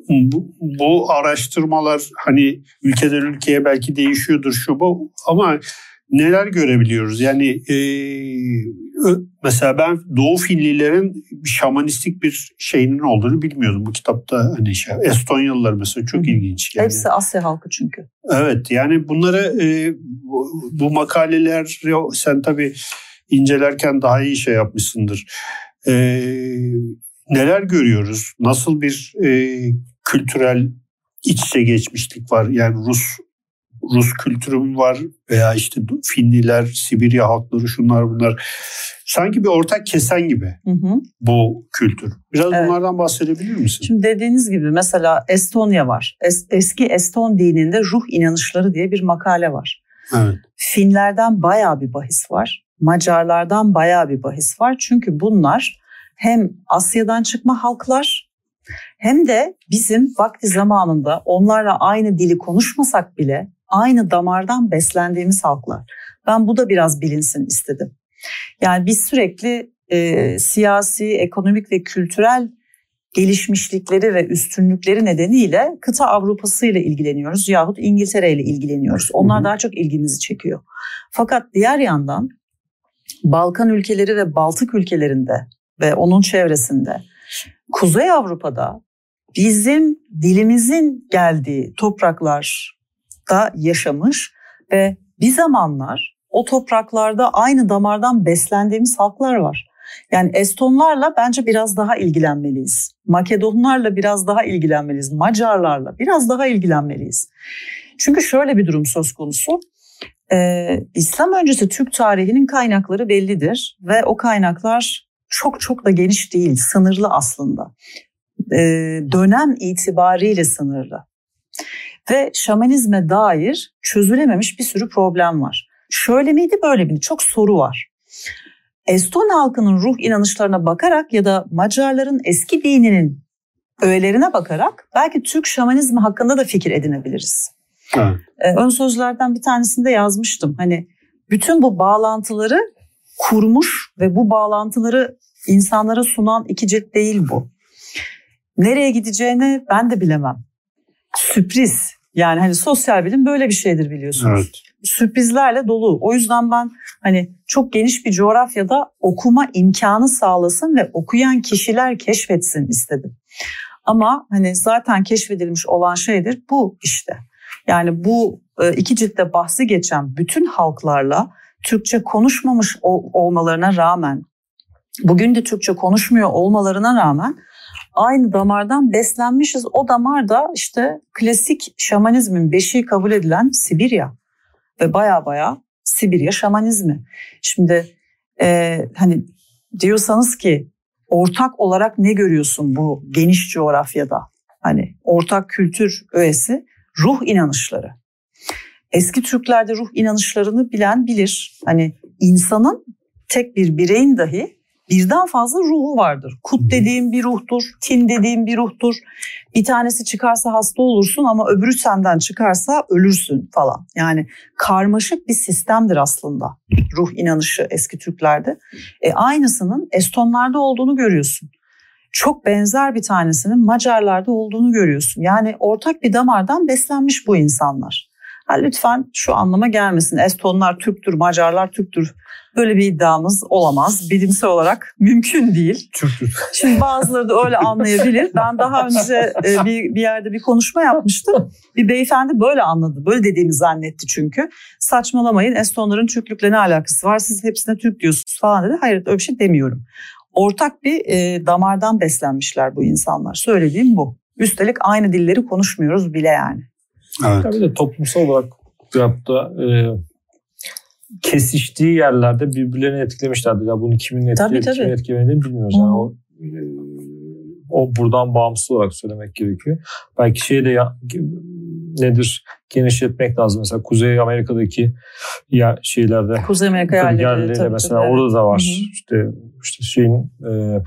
bu, bu araştırmalar hani ülkeden ülkeye belki değişiyordur şu bu ama neler görebiliyoruz? Yani e, mesela ben Doğu Finlilerin şamanistik bir şeyinin olduğunu bilmiyordum bu kitapta. Hani şey, Estonyalılar mesela çok ilginç. Yani. Hepsi Asya halkı çünkü. Evet yani bunları e, bu, bu makaleler sen tabii incelerken daha iyi şey yapmışsındır. E, neler görüyoruz? Nasıl bir e, kültürel iç içe geçmişlik var? Yani Rus Rus kültürü var veya işte Finliler, Sibirya halkları şunlar bunlar. Sanki bir ortak kesen gibi hı hı. bu kültür. Biraz evet. bunlardan bahsedebilir misin? Şimdi dediğiniz gibi mesela Estonya var. Es, eski Eston dininde ruh inanışları diye bir makale var. Evet. Finlerden bayağı bir bahis var. Macarlardan bayağı bir bahis var. Çünkü bunlar hem Asya'dan çıkma halklar hem de bizim vakti zamanında onlarla aynı dili konuşmasak bile aynı damardan beslendiğimiz halklar. Ben bu da biraz bilinsin istedim. Yani biz sürekli e, siyasi, ekonomik ve kültürel gelişmişlikleri ve üstünlükleri nedeniyle kıta Avrupası ile ilgileniyoruz yahut İngiltere ile ilgileniyoruz. Onlar daha çok ilgimizi çekiyor. Fakat diğer yandan Balkan ülkeleri ve Baltık ülkelerinde ve onun çevresinde Kuzey Avrupa'da bizim dilimizin geldiği topraklarda yaşamış ve bir zamanlar o topraklarda aynı damardan beslendiğimiz halklar var. Yani Estonlarla bence biraz daha ilgilenmeliyiz. Makedonlarla biraz daha ilgilenmeliyiz. Macarlarla biraz daha ilgilenmeliyiz. Çünkü şöyle bir durum söz konusu. Ee, İslam öncesi Türk tarihinin kaynakları bellidir ve o kaynaklar çok çok da geniş değil, sınırlı aslında. Ee, dönem itibariyle sınırlı. Ve şamanizme dair çözülememiş bir sürü problem var. Şöyle miydi böyle miydi? Çok soru var. Eston halkının ruh inanışlarına bakarak ya da Macarların eski dininin öğelerine bakarak belki Türk şamanizmi hakkında da fikir edinebiliriz. Evet. Ee, ön sözlerden bir tanesinde yazmıştım. Hani bütün bu bağlantıları kurmuş ve bu bağlantıları insanlara sunan iki cilt değil bu. Nereye gideceğini ben de bilemem. Sürpriz. Yani hani sosyal bilim böyle bir şeydir biliyorsunuz. Evet. Sürprizlerle dolu. O yüzden ben hani çok geniş bir coğrafyada okuma imkanı sağlasın ve okuyan kişiler keşfetsin istedim. Ama hani zaten keşfedilmiş olan şeydir bu işte. Yani bu e, iki ciltte bahsi geçen bütün halklarla Türkçe konuşmamış olmalarına rağmen, bugün de Türkçe konuşmuyor olmalarına rağmen aynı damardan beslenmişiz. O damar da işte klasik şamanizmin beşiği kabul edilen Sibirya ve baya baya Sibirya şamanizmi. Şimdi e, hani diyorsanız ki ortak olarak ne görüyorsun bu geniş coğrafyada? Hani ortak kültür öğesi ruh inanışları. Eski Türklerde ruh inanışlarını bilen bilir. Hani insanın tek bir bireyin dahi birden fazla ruhu vardır. Kut dediğim bir ruhtur, tin dediğim bir ruhtur. Bir tanesi çıkarsa hasta olursun ama öbürü senden çıkarsa ölürsün falan. Yani karmaşık bir sistemdir aslında ruh inanışı eski Türklerde. E, aynısının Estonlarda olduğunu görüyorsun. Çok benzer bir tanesinin Macarlarda olduğunu görüyorsun. Yani ortak bir damardan beslenmiş bu insanlar. Ha, lütfen şu anlama gelmesin. Estonlar Türktür, Macarlar Türktür. Böyle bir iddiamız olamaz. Bilimsel olarak mümkün değil. Şimdi bazıları da öyle anlayabilir. Ben daha önce e, bir, bir yerde bir konuşma yapmıştım. Bir beyefendi böyle anladı. Böyle dediğimi zannetti çünkü. Saçmalamayın Estonların Türklükle ne alakası var? Siz hepsine Türk diyorsunuz falan dedi. Hayır öyle bir şey demiyorum. Ortak bir e, damardan beslenmişler bu insanlar. Söylediğim bu. Üstelik aynı dilleri konuşmuyoruz bile yani. Evet. Tabii de toplumsal olarak yaptığı e, kesiştiği yerlerde birbirlerini etkilemişlerdi. Ya bunu kimin etkiledi, tabii, kimin etkilemediğini bilmiyoruz. Yani o, e, o buradan bağımsız olarak söylemek gerekiyor. Belki şey de ya, nedir genişletmek lazım. Mesela Kuzey Amerika'daki ya şeylerde Kuzey Amerika yerleri, mesela tabii. orada da var. Hı hı. İşte işte şeyin e,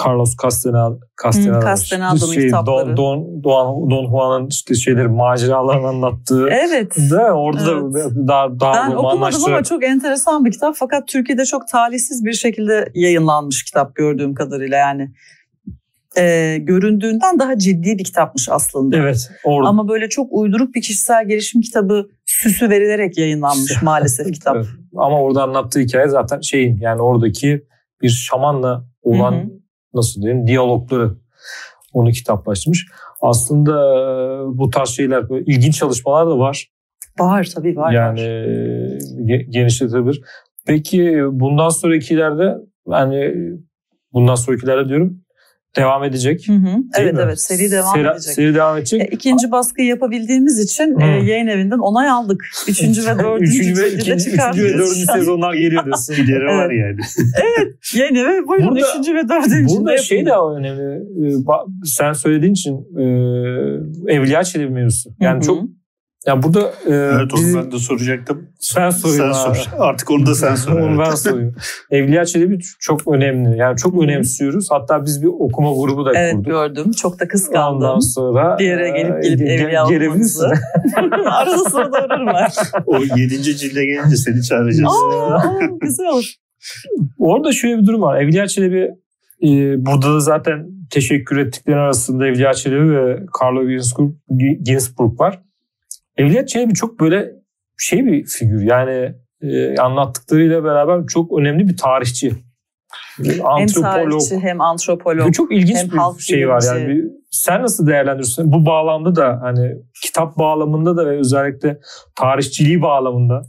Carlos Castaneda, Castaneda, hmm, şey, kitapları. Don, Don, Don Juan'ın işte şeyleri maceralarını anlattığı. Evet. De, orada evet. da daha, daha ben okumadım ama çok enteresan bir kitap. Fakat Türkiye'de çok talihsiz bir şekilde yayınlanmış kitap gördüğüm kadarıyla yani. Ee, göründüğünden daha ciddi bir kitapmış aslında. Evet. Orada. Ama böyle çok uyduruk bir kişisel gelişim kitabı süsü verilerek yayınlanmış maalesef kitap. Evet. Ama orada anlattığı hikaye zaten şeyin yani oradaki bir şamanla olan hı hı nasıl diyeyim diyalogları onu kitaplaştırmış. Aslında bu tarz şeyler ilginç çalışmalar da var. Var tabii var. Yani var. genişletebilir. Peki bundan sonrakilerde yani bundan sonrakilerde diyorum devam edecek. Hı hı. Evet mi? evet seri devam seri, edecek. Seri devam edecek. E, ikinci baskıyı yapabildiğimiz için e, yayın evinden onay aldık. Üçüncü ve dördüncü üçüncü ve, ikinci, üçüncü ve dördüncü sezonlar geliyor diyorsun. Evet. var yani. evet yayın evi buyurun burada, üçüncü ve dördüncü. Burada şey de önemli. Ee, sen söylediğin için e, Evliya Çelebi mevzusu. Yani Hı-hı. çok ya burada e, evet, onu ben de soracaktım. Sen soruyorsun. Sen sor. Artık onu da sen sor. onu ben sorayım. Evliya Çelebi çok önemli. Yani çok Hı-hı. önemsiyoruz. Hatta biz bir okuma grubu da evet, kurduk. Evet gördüm. Çok da kıskandım. Ondan sonra bir yere gelip gelip e, Evliya olmanızı. Arada sırada uğrarım ben. o yedinci cilde gelince seni çağıracağız. Aa, güzel olur. Orada şöyle bir durum var. Evliya Çelebi e, burada da zaten teşekkür ettikleri arasında Evliya Çelebi ve Carlo Ginzburg, Ginzburg var. Evliya Çelebi çok böyle şey bir figür. Yani e, anlattıklarıyla beraber çok önemli bir tarihçi. Antropolog. Hem tarihçi hem antropolog. Çok ilginç hem bir şey var yani. Bir, sen nasıl değerlendirirsin? Bu bağlamda da hani kitap bağlamında da ve özellikle tarihçiliği bağlamında.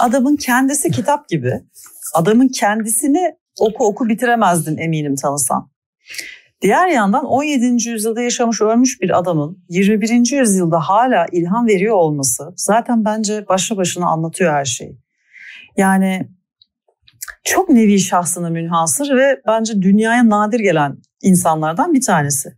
Adamın kendisi kitap gibi. Adamın kendisini oku oku bitiremezdin eminim tanısan. Diğer yandan 17. yüzyılda yaşamış ölmüş bir adamın 21. yüzyılda hala ilham veriyor olması zaten bence başlı başına anlatıyor her şeyi. Yani çok nevi şahsına münhasır ve bence dünyaya nadir gelen insanlardan bir tanesi.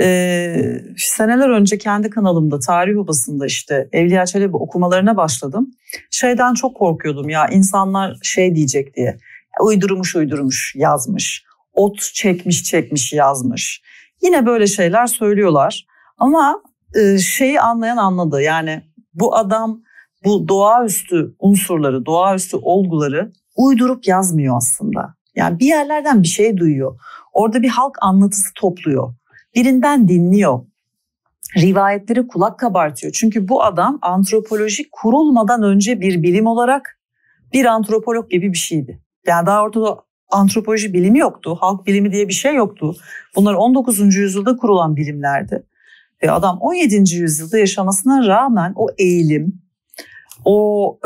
Ee, seneler önce kendi kanalımda tarih obasında işte Evliya Çelebi okumalarına başladım. Şeyden çok korkuyordum ya insanlar şey diyecek diye. Uydurmuş uydurmuş yazmış ot çekmiş çekmiş yazmış. Yine böyle şeyler söylüyorlar ama e, şeyi anlayan anladı. Yani bu adam bu doğaüstü unsurları, doğaüstü olguları uydurup yazmıyor aslında. Yani bir yerlerden bir şey duyuyor. Orada bir halk anlatısı topluyor. Birinden dinliyor. Rivayetleri kulak kabartıyor. Çünkü bu adam antropoloji kurulmadan önce bir bilim olarak bir antropolog gibi bir şeydi. Yani daha ortada antropoloji bilimi yoktu. Halk bilimi diye bir şey yoktu. Bunlar 19. yüzyılda kurulan bilimlerdi. Ve adam 17. yüzyılda yaşamasına rağmen o eğilim, o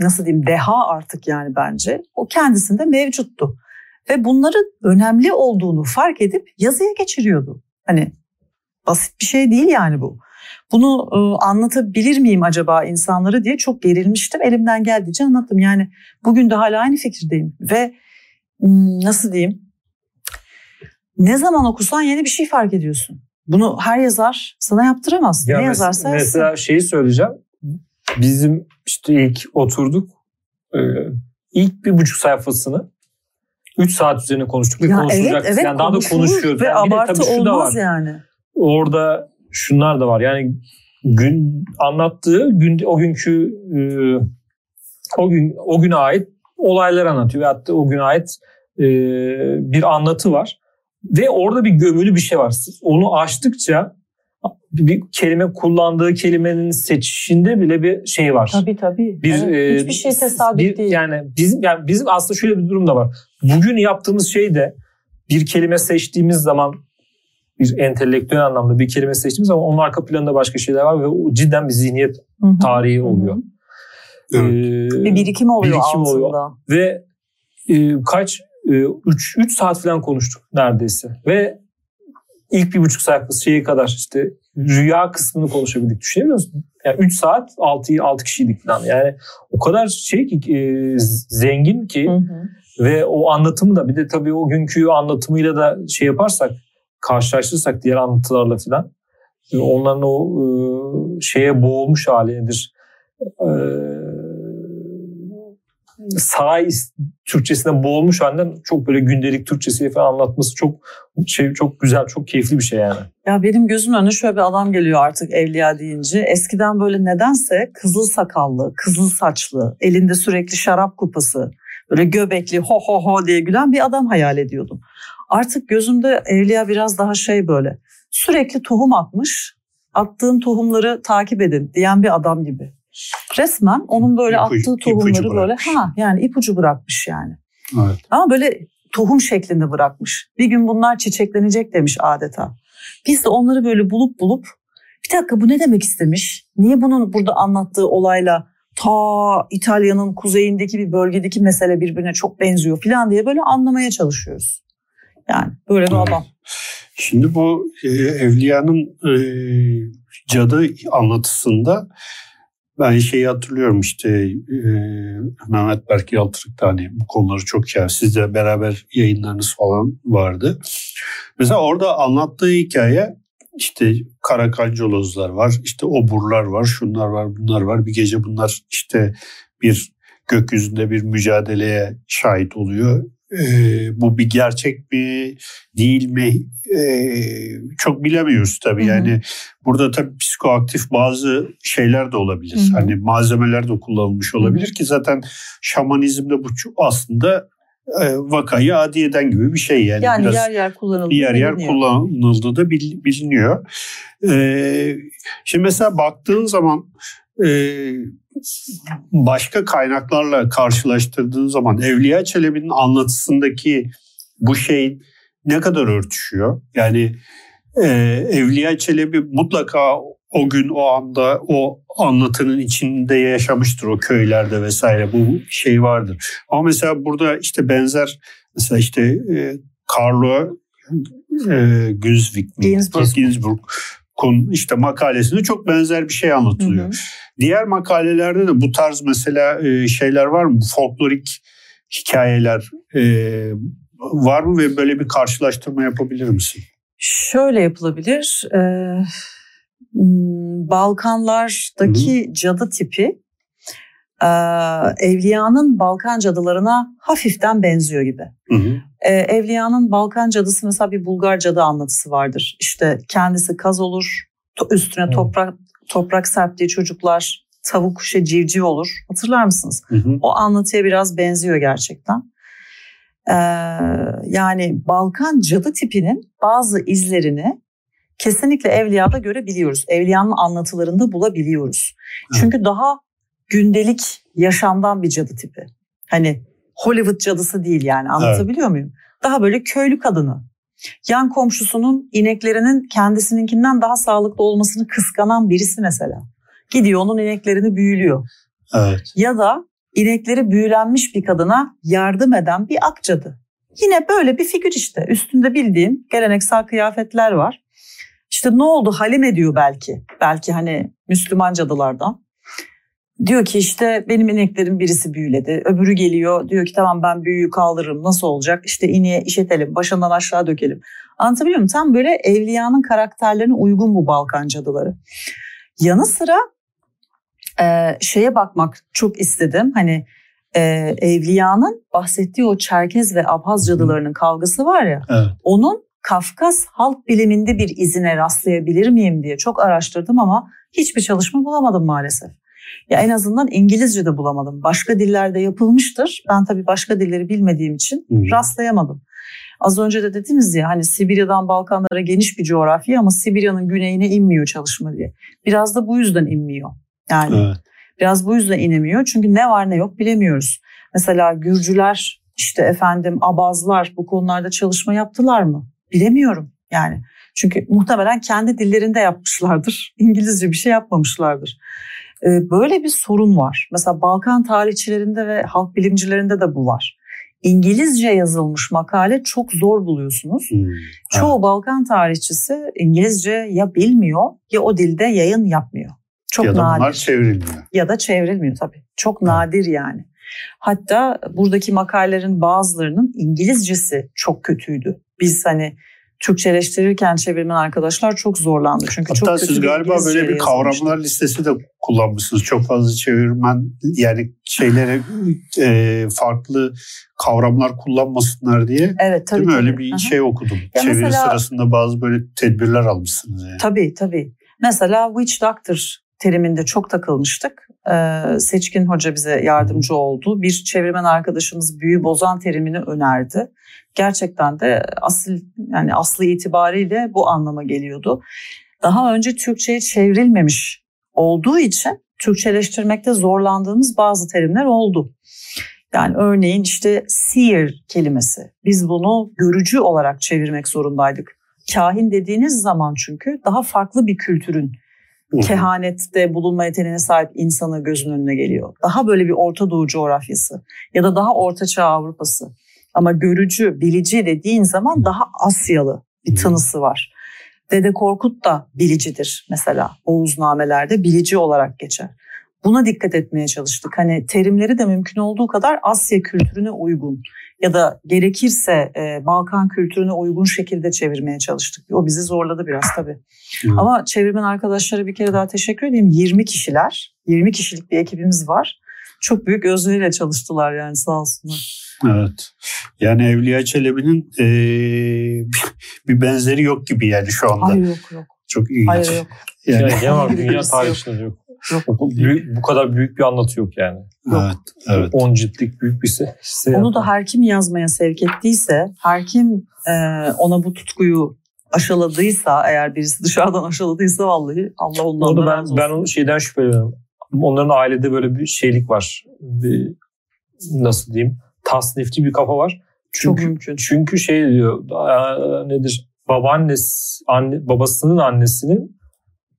nasıl diyeyim deha artık yani bence o kendisinde mevcuttu. Ve bunların önemli olduğunu fark edip yazıya geçiriyordu. Hani basit bir şey değil yani bu. Bunu anlatabilir miyim acaba insanlara diye çok gerilmiştim. Elimden geldiğince anlattım. Yani bugün de hala aynı fikirdeyim. Ve nasıl diyeyim? Ne zaman okusan yeni bir şey fark ediyorsun. Bunu her yazar sana yaptıramaz. Ya ne mes- yazarsa Mesela yazsın. şeyi söyleyeceğim. Bizim işte ilk oturduk. E, ilk bir buçuk sayfasını 3 saat üzerine konuştuk ve ya konuşulacak. Evet, evet, yani daha da konuşuyoruz. Ve yani abartı tabii olmaz var. yani. Orada şunlar da var. Yani gün anlattığı gün o günkü e, o gün o güne ait olaylar anlatıyor ve hatta o güne ait e, bir anlatı var. Ve orada bir gömülü bir şey var. Onu açtıkça bir kelime kullandığı kelimenin seçişinde bile bir şey var. Tabii tabii. Bir, evet, e, hiçbir şey tesadüf bir, değil. Yani bizim yani bizim aslında şöyle bir durum da var. Bugün yaptığımız şey de bir kelime seçtiğimiz zaman bir entelektüel anlamda bir kelime seçtiğimiz zaman onun arka planında başka şeyler var ve o cidden bir zihniyet tarihi oluyor. Hı hı. Evet. Ee, bir birikim oluyor birikim altında. Oluyor. Ve e, kaç 3 e, 3 saat falan konuştuk neredeyse. Ve ilk bir buçuk sayfası şeyi kadar işte rüya kısmını konuşabildik. Düşünebiliyor musun? Yani 3 saat 6 6 kişiydik falan. Yani o kadar şey ki e, zengin ki hı hı. ve o anlatımı da bir de tabii o günkü anlatımıyla da şey yaparsak karşılaştırırsak diğer anlatılarla falan onların o e, şeye boğulmuş hali nedir? E, saray Türkçesine boğulmuş halde çok böyle gündelik Türkçesi falan anlatması çok şey çok güzel, çok keyifli bir şey yani. Ya benim gözümün önüne şöyle bir adam geliyor artık evliya deyince. Eskiden böyle nedense kızıl sakallı, kızıl saçlı, elinde sürekli şarap kupası, böyle göbekli ho ho ho diye gülen bir adam hayal ediyordum. Artık gözümde evliya biraz daha şey böyle sürekli tohum atmış, attığım tohumları takip edin diyen bir adam gibi. Resmen onun böyle ipucu, attığı tohumları böyle ha yani ipucu bırakmış yani. Evet. Ama böyle tohum şeklinde bırakmış. Bir gün bunlar çiçeklenecek demiş adeta. Biz de onları böyle bulup bulup bir dakika bu ne demek istemiş? Niye bunun burada anlattığı olayla ta İtalya'nın kuzeyindeki bir bölgedeki mesele birbirine çok benziyor falan diye böyle anlamaya çalışıyoruz. Yani böyle bir adam. Şimdi bu e, Evliya'nın e, cadı anlatısında ben şeyi hatırlıyorum işte e, Mehmet Berk Yaltırık da hani bu konuları çok yani sizle beraber yayınlarınız falan vardı. Mesela orada anlattığı hikaye işte karakalcolozlar var, işte oburlar var, şunlar var, bunlar var. Bir gece bunlar işte bir gökyüzünde bir mücadeleye şahit oluyor. Ee, bu bir gerçek mi değil mi ee, çok bilemiyoruz tabii. Hı hı. Yani burada tabii psikoaktif bazı şeyler de olabilir. Hı hı. Hani malzemeler de kullanılmış olabilir hı hı. ki zaten şamanizmde bu aslında vakayı adiyeden gibi bir şey yani. Yani Biraz yer yer kullanıldı. Yer yer kullanıldı da biliniyor. Ee, şimdi mesela baktığın zaman e, başka kaynaklarla karşılaştırdığın zaman Evliya Çelebi'nin anlatısındaki bu şey ne kadar örtüşüyor? Yani e, Evliya Çelebi mutlaka o gün o anda o anlatının içinde yaşamıştır o köylerde vesaire bu şey vardır. Ama mesela burada işte benzer mesela işte e, Carlo e, Güzvik Ginsburg. Ginsburg işte makalesinde çok benzer bir şey anlatılıyor. Hı hı. Diğer makalelerde de bu tarz mesela e, şeyler var mı? Folklorik hikayeler e, var mı ve böyle bir karşılaştırma yapabilir misin? Şöyle yapılabilir. Ee, Balkanlardaki Hı-hı. cadı tipi e, Evliya'nın Balkan cadılarına hafiften benziyor gibi. E, Evliya'nın Balkan cadısı mesela bir Bulgar cadı anlatısı vardır. İşte kendisi kaz olur, üstüne toprak toprak serptiği çocuklar tavuk kuşa civciv olur. Hatırlar mısınız? Hı hı. O anlatıya biraz benziyor gerçekten. Ee, yani Balkan cadı tipinin bazı izlerini kesinlikle Evliya'da görebiliyoruz. Evliyanın anlatılarında bulabiliyoruz. Hı. Çünkü daha gündelik yaşamdan bir cadı tipi. Hani Hollywood cadısı değil yani anlatabiliyor evet. muyum? Daha böyle köylü kadını. Yan komşusunun ineklerinin kendisininkinden daha sağlıklı olmasını kıskanan birisi mesela. Gidiyor onun ineklerini büyülüyor. Evet. Ya da inekleri büyülenmiş bir kadına yardım eden bir akcadı. Yine böyle bir figür işte. Üstünde bildiğin geleneksel kıyafetler var. İşte ne oldu halim ediyor belki. Belki hani Müslüman cadılardan. Diyor ki işte benim ineklerin birisi büyüledi. Öbürü geliyor diyor ki tamam ben büyüyü kaldırırım nasıl olacak? İşte ineğe işetelim başından aşağı dökelim. Anlatabiliyor muyum? Tam böyle evliyanın karakterlerine uygun bu Balkan cadıları. Yanı sıra e, şeye bakmak çok istedim. Hani e, evliyanın bahsettiği o Çerkez ve Abhaz cadılarının kavgası var ya. Evet. Onun Kafkas halk biliminde bir izine rastlayabilir miyim diye çok araştırdım ama hiçbir çalışma bulamadım maalesef. Ya en azından İngilizce de bulamadım. Başka dillerde yapılmıştır. Ben tabii başka dilleri bilmediğim için hmm. rastlayamadım. Az önce de dediniz ya hani Sibirya'dan Balkanlara geniş bir coğrafya ama Sibirya'nın güneyine inmiyor çalışma diye. Biraz da bu yüzden inmiyor. Yani evet. biraz bu yüzden inemiyor. Çünkü ne var ne yok bilemiyoruz. Mesela Gürcüler işte efendim Abazlar bu konularda çalışma yaptılar mı? Bilemiyorum yani. Çünkü muhtemelen kendi dillerinde yapmışlardır. İngilizce bir şey yapmamışlardır. Ee, böyle bir sorun var. Mesela Balkan tarihçilerinde ve halk bilimcilerinde de bu var. İngilizce yazılmış makale çok zor buluyorsunuz. Hmm, Çoğu evet. Balkan tarihçisi İngilizce ya bilmiyor ya o dilde yayın yapmıyor. Çok ya da nadir. bunlar çevrilmiyor. Ya da çevrilmiyor tabii. Çok evet. nadir yani. Hatta buradaki makalelerin bazılarının İngilizcesi çok kötüydü. Biz hani Türkçeleştirirken çevirmen arkadaşlar çok zorlandı. Çünkü Hatta çok siz galiba böyle bir kavramlar listesi de kullanmışsınız. Çok fazla çevirmen yani şeylere e, farklı kavramlar kullanmasınlar diye. Evet tabii. Değil mi? Tabii. Öyle bir Aha. şey okudum. Ya Çeviri mesela, sırasında bazı böyle tedbirler almışsınız yani. Tabii tabii. Mesela witch doctor teriminde çok takılmıştık. Ee, Seçkin Hoca bize yardımcı oldu. Bir çevirmen arkadaşımız büyü bozan terimini önerdi. Gerçekten de asıl yani aslı itibariyle bu anlama geliyordu. Daha önce Türkçe'ye çevrilmemiş olduğu için Türkçeleştirmekte zorlandığımız bazı terimler oldu. Yani örneğin işte seer kelimesi. Biz bunu görücü olarak çevirmek zorundaydık. Kahin dediğiniz zaman çünkü daha farklı bir kültürün kehanette bulunma yeteneğine sahip insanı gözün önüne geliyor. Daha böyle bir Orta Doğu coğrafyası ya da daha Orta Çağ Avrupası. Ama görücü, bilici dediğin zaman daha Asyalı bir tanısı var. Dede Korkut da bilicidir mesela. Oğuznamelerde bilici olarak geçer. Buna dikkat etmeye çalıştık. Hani terimleri de mümkün olduğu kadar Asya kültürüne uygun ya da gerekirse e, Balkan kültürüne uygun şekilde çevirmeye çalıştık. O bizi zorladı biraz tabii. Evet. Ama çevirmen arkadaşlara bir kere daha teşekkür edeyim. 20 kişiler, 20 kişilik bir ekibimiz var. Çok büyük özveriyle çalıştılar yani sağ olsunlar. Evet. Yani Evliya Çelebi'nin e, bir benzeri yok gibi yani şu anda. Hayır yok yok. Çok iyi. Hayır yok. Yani, yani var dünya tarihinde yok. Yok. Bu, büyük, bu kadar büyük bir anlatı yok yani. Yok. Evet, evet. 10 ciltlik büyük bir se. Onu da her kim yazmaya sevk ettiyse, her kim e, ona bu tutkuyu aşıladıysa, eğer birisi dışarıdan aşıladıysa vallahi Allah ondan Orada da ben, razı olsun. ben o şeyden şüpheleniyorum. Onların ailede böyle bir şeylik var. Bir, nasıl diyeyim? Tasnifçi bir kafa var. Çünkü, Çok mümkün. Çünkü şey diyor, nedir? Babaannesi, anne, babasının annesinin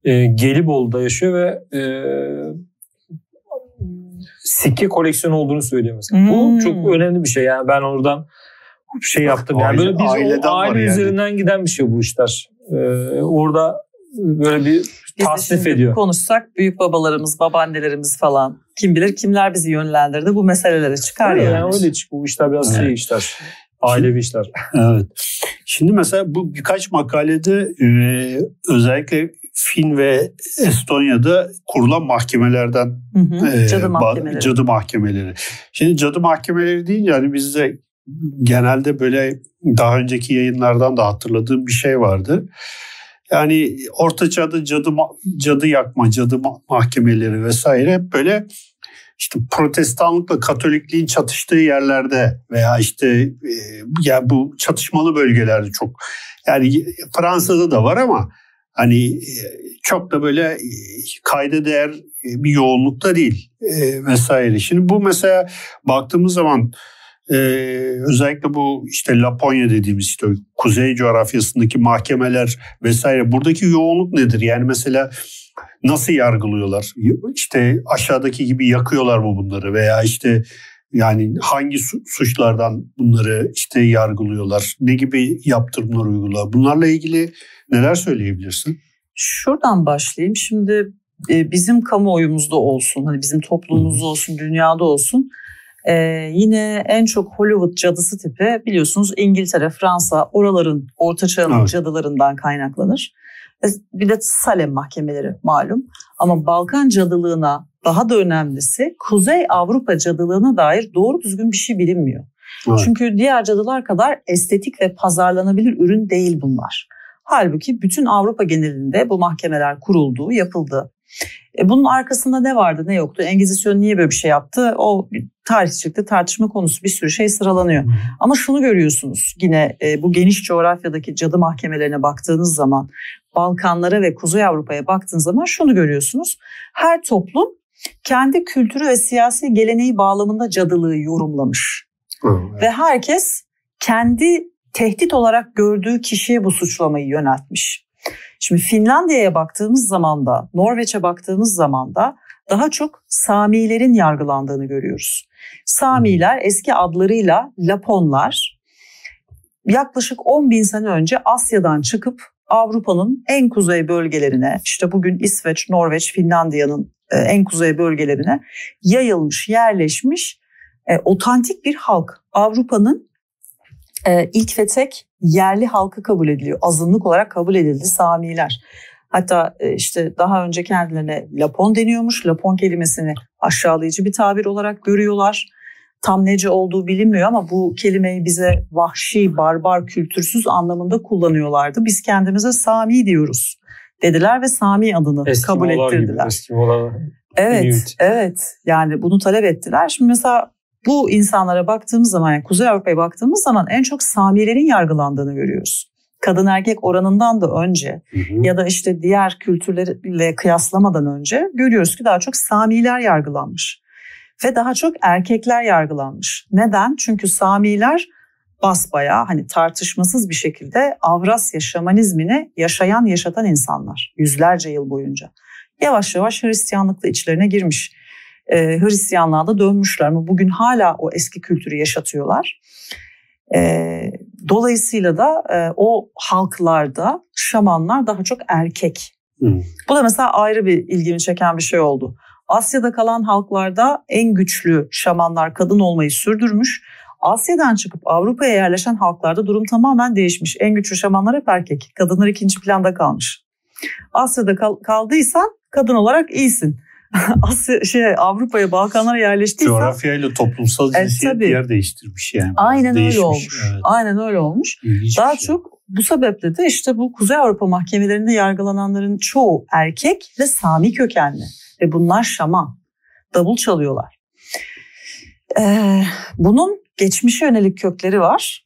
e, Gelibolu'da yaşıyor ve e, sikke koleksiyonu olduğunu söylüyor mesela. Hmm. Bu çok önemli bir şey. Yani ben oradan şey yaptım. Yani böyle biz o aileden var aile yani. üzerinden giden bir şey bu işler. E, orada böyle bir tasnif ediyor. konuşsak büyük babalarımız, babaannelerimiz falan kim bilir kimler bizi yönlendirdi bu meselelere çıkar Öyle yani. yani öyle çık. Bu işler biraz Evet. şey işler. Ailevi işler. Evet. Şimdi mesela bu birkaç makalede e, özellikle Fin ve Estonya'da kurulan mahkemelerden Hı hı. e, Cadı mahkemeleri. cadı mahkemeleri. Şimdi cadı mahkemeleri değil yani bizde genelde böyle daha önceki yayınlardan da hatırladığım bir şey vardı. Yani Orta Çağ'da cadı cadı yakma, cadı ma- mahkemeleri vesaire böyle işte protestanlıkla katolikliğin çatıştığı yerlerde veya işte e, ya bu çatışmalı bölgelerde çok yani Fransa'da da var ama hani e, çok da böyle e, kayda değer e, bir yoğunlukta değil e, vesaire. Şimdi bu mesela baktığımız zaman e, özellikle bu işte Laponya dediğimiz işte kuzey coğrafyasındaki mahkemeler vesaire buradaki yoğunluk nedir? Yani mesela nasıl yargılıyorlar? İşte aşağıdaki gibi yakıyorlar mı bunları veya işte yani hangi su- suçlardan bunları işte yargılıyorlar? Ne gibi yaptırımlar uyguluyorlar? Bunlarla ilgili neler söyleyebilirsin? Şuradan başlayayım. Şimdi e, bizim kamuoyumuzda olsun, hani bizim toplumumuzda olsun, dünyada olsun. e, yine en çok Hollywood cadısı tipi biliyorsunuz İngiltere, Fransa oraların Orta Çağ'ın Evet. cadılarından kaynaklanır. E, Bir de Salem mahkemeleri malum. Ama Balkan cadılığına daha da önemlisi Kuzey Avrupa cadılığına dair doğru düzgün bir şey bilinmiyor. Evet. Çünkü diğer cadılar kadar estetik ve pazarlanabilir ürün değil bunlar. Halbuki bütün Avrupa genelinde bu mahkemeler kuruldu, yapıldı. E, bunun arkasında ne vardı ne yoktu? Engizisyon niye böyle bir şey yaptı? O bir tarihçilikte tartışma konusu bir sürü şey sıralanıyor. Ama şunu görüyorsunuz yine e, bu geniş coğrafyadaki cadı mahkemelerine baktığınız zaman Balkanlara ve Kuzey Avrupa'ya baktığınız zaman şunu görüyorsunuz. Her toplum kendi kültürü ve siyasi geleneği bağlamında cadılığı yorumlamış. Evet. Ve herkes kendi tehdit olarak gördüğü kişiye bu suçlamayı yöneltmiş. Şimdi Finlandiya'ya baktığımız zaman da, Norveç'e baktığımız zaman da daha çok Samilerin yargılandığını görüyoruz. Samiler eski adlarıyla Laponlar yaklaşık 10 bin sene önce Asya'dan çıkıp Avrupa'nın en kuzey bölgelerine, işte bugün İsveç, Norveç, Finlandiya'nın e, en kuzey bölgelerine yayılmış, yerleşmiş e, otantik bir halk. Avrupa'nın e, ilk ve tek yerli halkı kabul ediliyor. Azınlık olarak kabul edildi Samiler. Hatta e, işte daha önce kendilerine Lapon deniyormuş. Lapon kelimesini aşağılayıcı bir tabir olarak görüyorlar. Tam nece olduğu bilinmiyor ama bu kelimeyi bize vahşi, barbar, kültürsüz anlamında kullanıyorlardı. Biz kendimize Sami diyoruz dediler ve Sami adını kabul Eskimolar gibi, ettirdiler. Eskimolar. Evet, Inuit. evet. Yani bunu talep ettiler. Şimdi mesela bu insanlara baktığımız zaman, yani Kuzey Avrupa'ya baktığımız zaman en çok Samilerin yargılandığını görüyoruz. Kadın erkek oranından da önce Hı hı. ya da işte diğer kültürlerle kıyaslamadan önce görüyoruz ki daha çok Samiler yargılanmış. Ve daha çok erkekler yargılanmış. Neden? Çünkü Samiler basbaya hani tartışmasız bir şekilde Avrasya şamanizmini yaşayan yaşatan insanlar yüzlerce yıl boyunca. Yavaş yavaş Hristiyanlıkla içlerine girmiş. Ee, Hristiyanlığa da dönmüşler ama bugün hala o eski kültürü yaşatıyorlar. Ee, dolayısıyla da e, o halklarda şamanlar daha çok erkek. Hmm. Bu da mesela ayrı bir ilgimi çeken bir şey oldu. Asya'da kalan halklarda en güçlü şamanlar kadın olmayı sürdürmüş. Asya'dan çıkıp Avrupa'ya yerleşen halklarda durum tamamen değişmiş. En güçlü şamanlar hep erkek. Kadınlar ikinci planda kalmış. Asya'da kal- kaldıysan kadın olarak iyisin. Asya şey Avrupa'ya Balkanlara yerleştiysen coğrafyayla toplumsal cinsiyet e, yer değiştirmiş yani. Aynen Değişmiş, öyle olmuş. Evet. Aynen öyle olmuş. İlginç Daha şey. çok bu sebeple de işte bu Kuzey Avrupa mahkemelerinde yargılananların çoğu erkek ve Sami kökenli ve bunlar şaman. Davul çalıyorlar. Ee, bunun geçmişe yönelik kökleri var.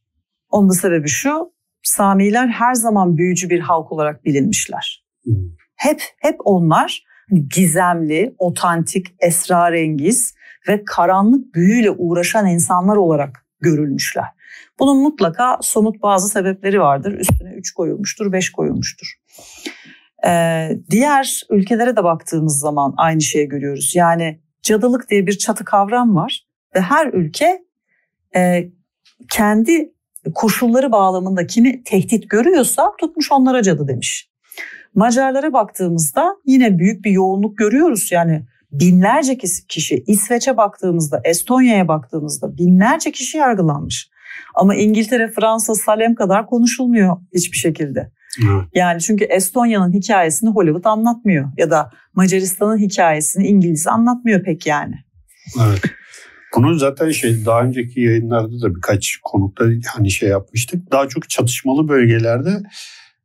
Onun da sebebi şu. Samiler her zaman büyücü bir halk olarak bilinmişler. Hmm. Hep hep onlar gizemli, otantik, esrarengiz ve karanlık büyüyle uğraşan insanlar olarak görülmüşler. Bunun mutlaka somut bazı sebepleri vardır. Üstüne 3 koyulmuştur, 5 koyulmuştur. Ee, diğer ülkelere de baktığımız zaman aynı şeyi görüyoruz. Yani cadılık diye bir çatı kavram var ve her ülke e, kendi koşulları bağlamında kimi tehdit görüyorsa tutmuş onlara cadı demiş. Macarlara baktığımızda yine büyük bir yoğunluk görüyoruz. Yani binlerce kişi İsveç'e baktığımızda, Estonya'ya baktığımızda binlerce kişi yargılanmış. Ama İngiltere, Fransa, Salem kadar konuşulmuyor hiçbir şekilde. Yani çünkü Estonya'nın hikayesini Hollywood anlatmıyor ya da Macaristan'ın hikayesini İngiliz anlatmıyor pek yani. Evet. Bunu zaten şey daha önceki yayınlarda da birkaç konukta hani şey yapmıştık. Daha çok çatışmalı bölgelerde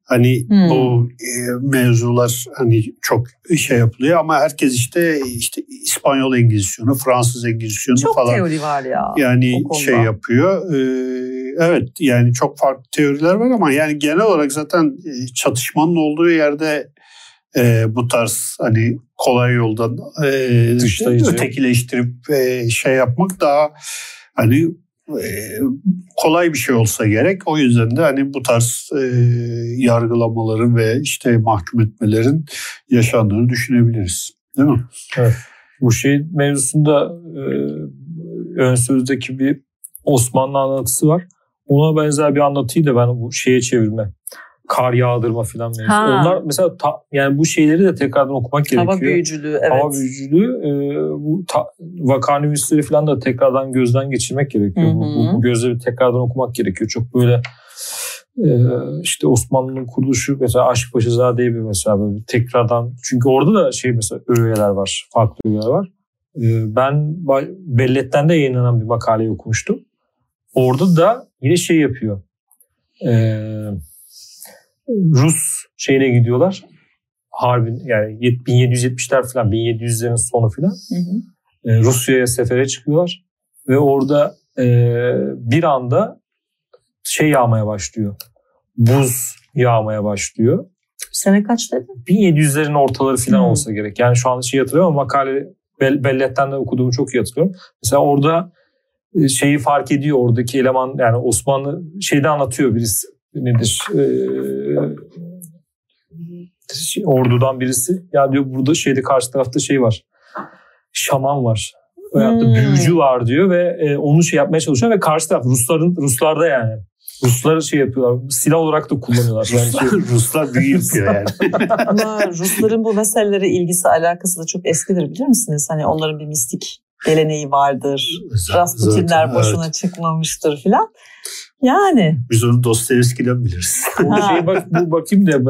Hani hmm. bu e, mevzular hani çok şey yapılıyor ama herkes işte işte İspanyol Engizisyonu, Fransız Engizisyonu çok falan. Çok teori var ya. Yani şey yapıyor. Ee, evet yani çok farklı teoriler var ama yani genel olarak zaten e, çatışmanın olduğu yerde e, bu tarz hani kolay yoldan e, ötekileştirip e, şey yapmak daha hani kolay bir şey olsa gerek. O yüzden de hani bu tarz e, yargılamaların ve işte mahkum etmelerin yaşandığını düşünebiliriz. Değil mi? Evet. Bu şey mevzusunda e, ön sözdeki bir Osmanlı anlatısı var. Ona benzer bir anlatıyı da ben bu şeye çevirme kar yağdırma falan mevzu. Onlar mesela ta, yani bu şeyleri de tekrardan okumak gerekiyor. Hava büyücülüğü evet. Hava büyücülüğü e, bu ta, vakanüvisleri falan da tekrardan gözden geçirmek gerekiyor. Hı hı. Bu, bu gözleri tekrardan okumak gerekiyor. Çok böyle e, işte Osmanlı'nın kuruluşu mesela Aşık Paşazade'yi bir mesela böyle tekrardan çünkü orada da şey mesela öğeler var. Farklı öğeler var. E, ben Bellet'ten de yayınlanan bir makaleyi okumuştum. Orada da yine şey yapıyor. Eee Rus şeyine gidiyorlar. Harbin yani 1770'ler falan 1700'lerin sonu falan. Hı hı. E, Rusya'ya sefere çıkıyorlar ve orada e, bir anda şey yağmaya başlıyor. Buz yağmaya başlıyor. Sene kaç dedi? 1700'lerin ortaları falan hmm. olsa gerek. Yani şu anda şey hatırlıyorum ama makale Bellet'ten de okuduğumu çok iyi hatırlıyorum. Mesela orada e, şeyi fark ediyor oradaki eleman yani Osmanlı şeyde anlatıyor birisi nedir e, ordudan birisi ya diyor burada şeyde karşı tarafta şey var şaman var veyahut da hmm. büyücü var diyor ve e, onu şey yapmaya çalışıyor ve karşı taraf Rusların Ruslarda yani Ruslar şey yapıyorlar. Silah olarak da kullanıyorlar. Yani şey, Ruslar büyü yapıyor yani. Ama Rusların bu meselelere ilgisi alakası da çok eskidir bilir misiniz? Hani onların bir mistik geleneği vardır. Rasputinler boşuna evet. çıkmamıştır filan. Yani. Biz onu Dostoyevski'den biliriz. Bu şeyi bak, bu bakayım da,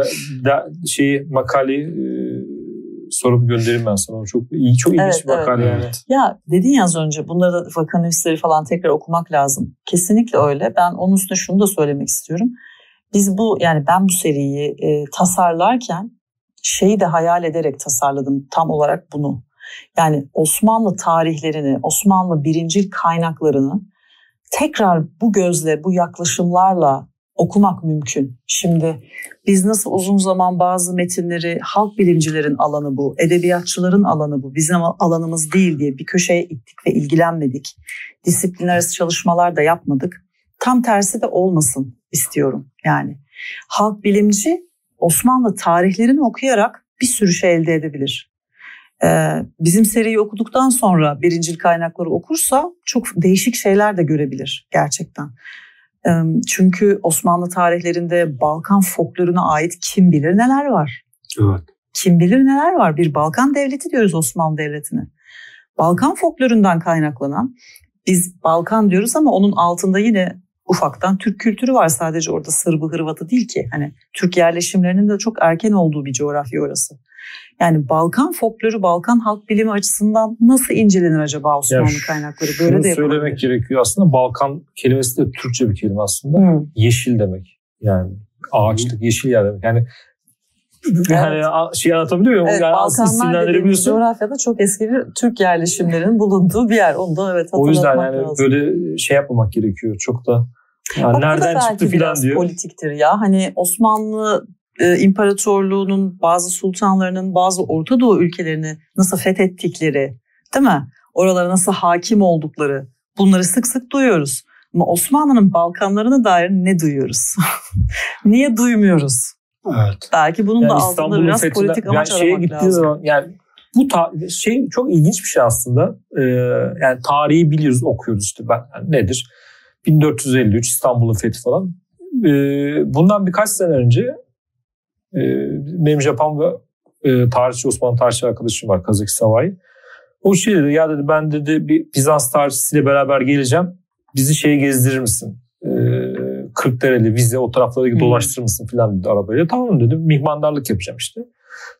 da şeyi makaleyi e, sorup göndereyim ben sana. Çok iyi, çok ilginç evet, bir makale evet. yani. Ya dedin ya az önce bunları da vakanüvisleri falan tekrar okumak lazım. Kesinlikle öyle. Ben onun üstüne şunu da söylemek istiyorum. Biz bu yani ben bu seriyi e, tasarlarken şeyi de hayal ederek tasarladım tam olarak bunu. Yani Osmanlı tarihlerini, Osmanlı birincil kaynaklarını tekrar bu gözle, bu yaklaşımlarla okumak mümkün. Şimdi biz nasıl uzun zaman bazı metinleri halk bilimcilerin alanı bu, edebiyatçıların alanı bu, bizim alanımız değil diye bir köşeye ittik ve ilgilenmedik. Disiplin arası çalışmalar da yapmadık. Tam tersi de olmasın istiyorum yani. Halk bilimci Osmanlı tarihlerini okuyarak bir sürü şey elde edebilir. Ee, bizim seriyi okuduktan sonra birincil kaynakları okursa çok değişik şeyler de görebilir gerçekten. Çünkü Osmanlı tarihlerinde Balkan folkloruna ait kim bilir neler var. Evet. Kim bilir neler var. Bir Balkan devleti diyoruz Osmanlı Devleti'ne. Balkan folklorundan kaynaklanan biz Balkan diyoruz ama onun altında yine ufaktan Türk kültürü var sadece orada Sırbı Hırvatı değil ki. Hani Türk yerleşimlerinin de çok erken olduğu bir coğrafya orası. Yani Balkan folkloru, Balkan halk bilimi açısından nasıl incelenir acaba Osmanlı ya kaynakları? Böyle de söylemek gerekiyor aslında. Balkan kelimesi de Türkçe bir kelime aslında. Hmm. Yeşil demek. Yani ağaçlık, yeşil yer demek. Yani yani evet. şey anlatabiliyor muyum? Evet, yani Balkanlar dediğimiz coğrafyada çok eski bir Türk yerleşimlerinin bulunduğu bir yer. Onu da evet O yüzden yani lazım. böyle şey yapmamak gerekiyor. Çok da yani nereden çıktı filan diyor. politiktir ya. Hani Osmanlı e, İmparatorluğu'nun bazı sultanlarının bazı Orta Doğu ülkelerini nasıl fethettikleri, değil mi? Oralara nasıl hakim oldukları bunları sık sık duyuyoruz. Ama Osmanlı'nın Balkanlarına dair ne duyuyoruz? Niye duymuyoruz? Evet. Belki bunun yani da altında biraz politik amaç yani aramak lazım. Zaman, yani bu ta- şey çok ilginç bir şey aslında. Ee, yani tarihi biliyoruz, okuyoruz işte. Ben yani nedir? 1453 İstanbul'un fethi falan. Ee, bundan birkaç sene önce e, benim Japon ve e, tarihçi Osmanlı tarihçi arkadaşım var Kazaki Savai. O şey dedi ya dedi ben dedi bir Bizans tarihçisiyle beraber geleceğim. Bizi şeye gezdirir misin? E, Kırklareli, Vize o taraflara hmm. dolaştırır mısın falan dedi arabayla. Tamam dedim mihmandarlık yapacağım işte.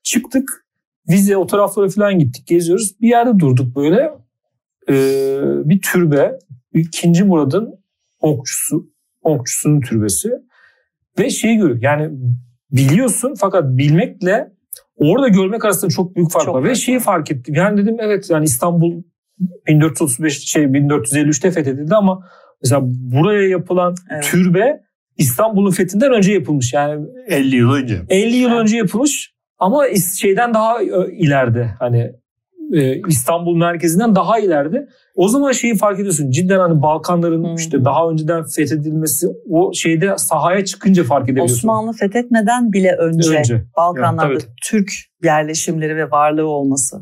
Çıktık Vize o taraflara falan gittik geziyoruz. Bir yerde durduk böyle. E, bir türbe. ikinci Murad'ın okçusu, okçusunun türbesi. Ve şeyi görüyor yani biliyorsun fakat bilmekle orada görmek arasında çok büyük fark çok var. Ve şeyi fark ettim. Yani dedim evet yani İstanbul 1435 şey 1453'te fethedildi ama mesela buraya yapılan evet. türbe İstanbul'un fethinden önce yapılmış. Yani 50 yıl önce. 50 yıl önce yapılmış ama şeyden daha ileride hani e, İstanbul merkezinden daha ileride. O zaman şeyi fark ediyorsun. Cidden hani Balkanların hmm. işte daha önceden fethedilmesi o şeyde sahaya çıkınca fark edebiliyorsun. Osmanlı fethetmeden bile önce, önce. Balkanlarda yani, Türk yerleşimleri ve varlığı olması.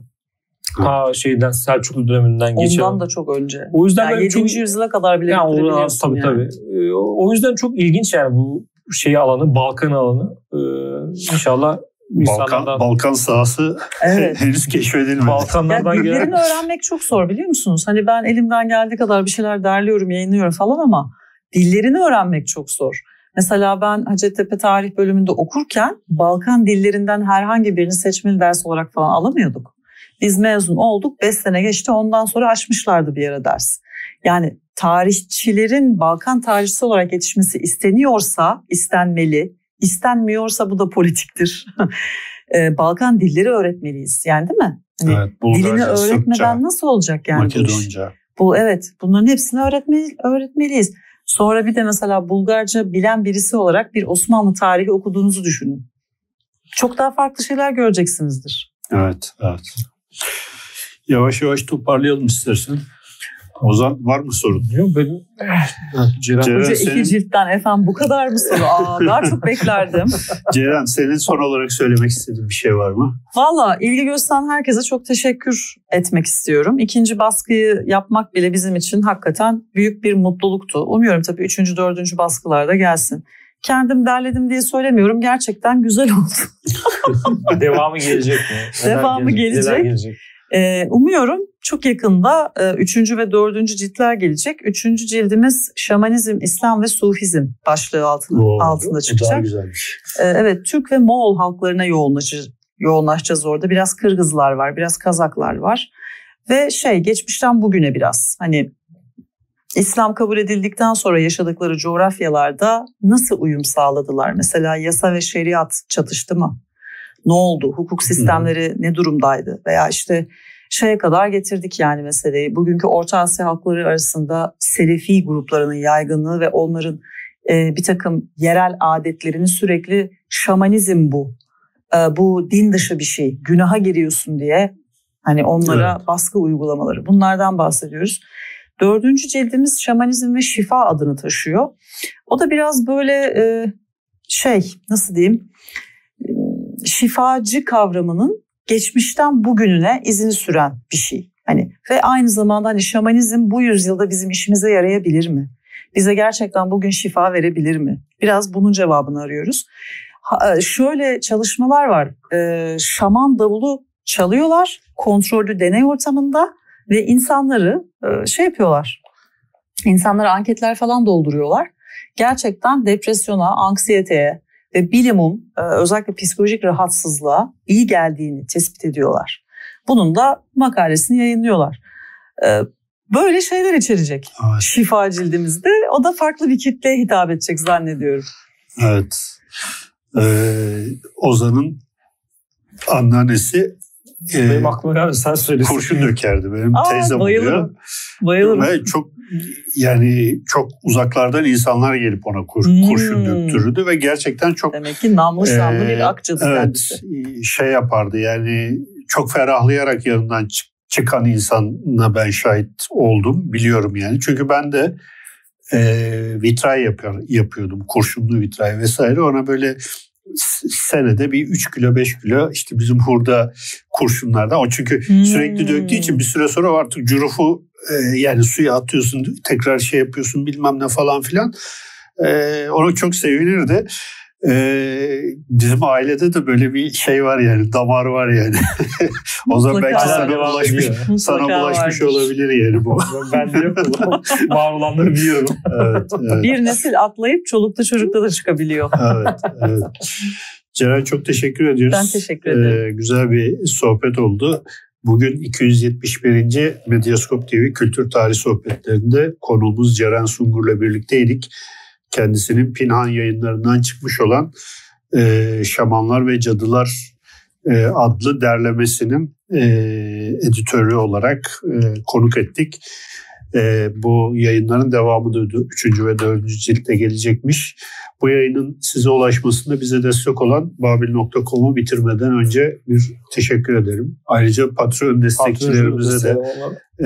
Ta şeyden Selçuklu döneminden geçen. Ondan da çok önce. O yüzden yani 7. Çok, yüzyıla kadar bile yani biliyorsun tabii, yani. Tabii e, O yüzden çok ilginç yani bu şey alanı, Balkan alanı. Ee, inşallah Balkan, Balkan sahası evet. henüz keşfedilmedi. Balkanlardan yani gelen... öğrenmek çok zor biliyor musunuz? Hani ben elimden geldiği kadar bir şeyler derliyorum, yayınlıyorum falan ama dillerini öğrenmek çok zor. Mesela ben Hacettepe Tarih bölümünde okurken Balkan dillerinden herhangi birini seçmeli ders olarak falan alamıyorduk. Biz mezun olduk, 5 sene geçti ondan sonra açmışlardı bir yere ders. Yani tarihçilerin Balkan tarihçisi olarak yetişmesi isteniyorsa, istenmeli, İstenmiyorsa bu da politiktir. Ee, Balkan dilleri öğretmeliyiz yani değil mi? Hani evet, Bulgarca, dilini öğretmeden Sırpça, nasıl olacak yani Makedonca. Bu, bu evet bunların hepsini öğretmeli, öğretmeliyiz. Sonra bir de mesela Bulgarca bilen birisi olarak bir Osmanlı tarihi okuduğunuzu düşünün. Çok daha farklı şeyler göreceksinizdir. Evet, evet. Yavaş yavaş toparlayalım istersen. Ozan var mı sorun? Yok benim Ceren, Ceren Hoca senin... iki ciltten efendim bu kadar mı soru? Aa, daha çok beklerdim. Ceren senin son olarak söylemek istediğin bir şey var mı? Valla ilgi gösteren herkese çok teşekkür etmek istiyorum. İkinci baskıyı yapmak bile bizim için hakikaten büyük bir mutluluktu. Umuyorum tabii üçüncü, dördüncü baskılarda gelsin kendim derledim diye söylemiyorum. Gerçekten güzel oldu. Devamı gelecek mi? Devamı gelecek. gelecek. Ee, umuyorum çok yakında e, üçüncü ve dördüncü ciltler gelecek. Üçüncü cildimiz şamanizm, İslam ve Sufizm başlığı altında, Oo, altında çıkacak. Daha güzelmiş. Ee, evet Türk ve Moğol halklarına yoğunlaşacağız, yoğunlaşacağız orada. Biraz Kırgızlar var, biraz Kazaklar var. Ve şey geçmişten bugüne biraz hani İslam kabul edildikten sonra yaşadıkları coğrafyalarda nasıl uyum sağladılar? Mesela yasa ve şeriat çatıştı mı? Ne oldu? Hukuk sistemleri ne durumdaydı? Veya işte şeye kadar getirdik yani meseleyi. Bugünkü Orta Asya halkları arasında Selefi gruplarının yaygınlığı ve onların e, bir takım yerel adetlerini sürekli şamanizm bu. E, bu din dışı bir şey. Günaha giriyorsun diye hani onlara evet. baskı uygulamaları. Bunlardan bahsediyoruz. Dördüncü cildimiz şamanizm ve şifa adını taşıyor. O da biraz böyle e, şey nasıl diyeyim şifacı kavramının geçmişten bugününe izini süren bir şey. Hani ve aynı zamanda hani şamanizm bu yüzyılda bizim işimize yarayabilir mi? Bize gerçekten bugün şifa verebilir mi? Biraz bunun cevabını arıyoruz. E, şöyle çalışmalar var. E, şaman davulu çalıyorlar kontrollü deney ortamında ve insanları e, şey yapıyorlar. İnsanlara anketler falan dolduruyorlar. Gerçekten depresyona, anksiyeteye ve bilimum e, özellikle psikolojik rahatsızlığa iyi geldiğini tespit ediyorlar. Bunun da makalesini yayınlıyorlar. E, böyle şeyler içerecek evet. şifa cildimizde. O da farklı bir kitleye hitap edecek zannediyorum. Evet. Ee, Ozan'ın anneannesi ee, Benim aklıma geldi sen söylesin. Kurşun dökerdi benim Aa, teyzem bayılırım. oluyor. Bayılırım. Ve çok yani çok uzaklardan insanlar gelip ona kur, hmm. kurşun döktürürdü ve gerçekten çok... Demek ki namlı şanlı e, bir akçadı evet, kendisi. şey yapardı yani çok ferahlayarak yanından çık, çıkan insana ben şahit oldum biliyorum yani. Çünkü ben de e, vitray yapıyor, yapıyordum kurşunlu vitray vesaire ona böyle senede bir 3 kilo 5 kilo işte bizim hurda kurşunlardan o çünkü hmm. sürekli döktüğü için bir süre sonra artık curufu e, yani suya atıyorsun tekrar şey yapıyorsun bilmem ne falan filan e, onu çok sevinirdi. Ee, bizim ailede de böyle bir şey var yani damar var yani. o zaman belki sana bulaşmış, sana bulaşmış olabilir yani bu. ben de yok. var olanları biliyorum. evet, evet. Bir nesil atlayıp çolukta çocukta da çıkabiliyor. evet, evet. Ceren çok teşekkür ediyoruz. Ben teşekkür ederim. Ee, güzel bir sohbet oldu. Bugün 271. Medyaskop TV Kültür Tarih Sohbetlerinde konuğumuz Ceren Sungur'la birlikteydik kendisinin Pinhan yayınlarından çıkmış olan e, Şamanlar ve Cadılar e, adlı derlemesinin e, editörü olarak e, konuk ettik. E, bu yayınların devamı da 3. ve 4. ciltte gelecekmiş. Bu yayının size ulaşmasında bize destek olan babil.com'u bitirmeden önce bir teşekkür ederim. Ayrıca Patreon destekçilerimize de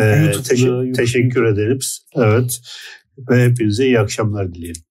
e, teşekkür ederiz. Evet ve hepinize iyi akşamlar dileyelim.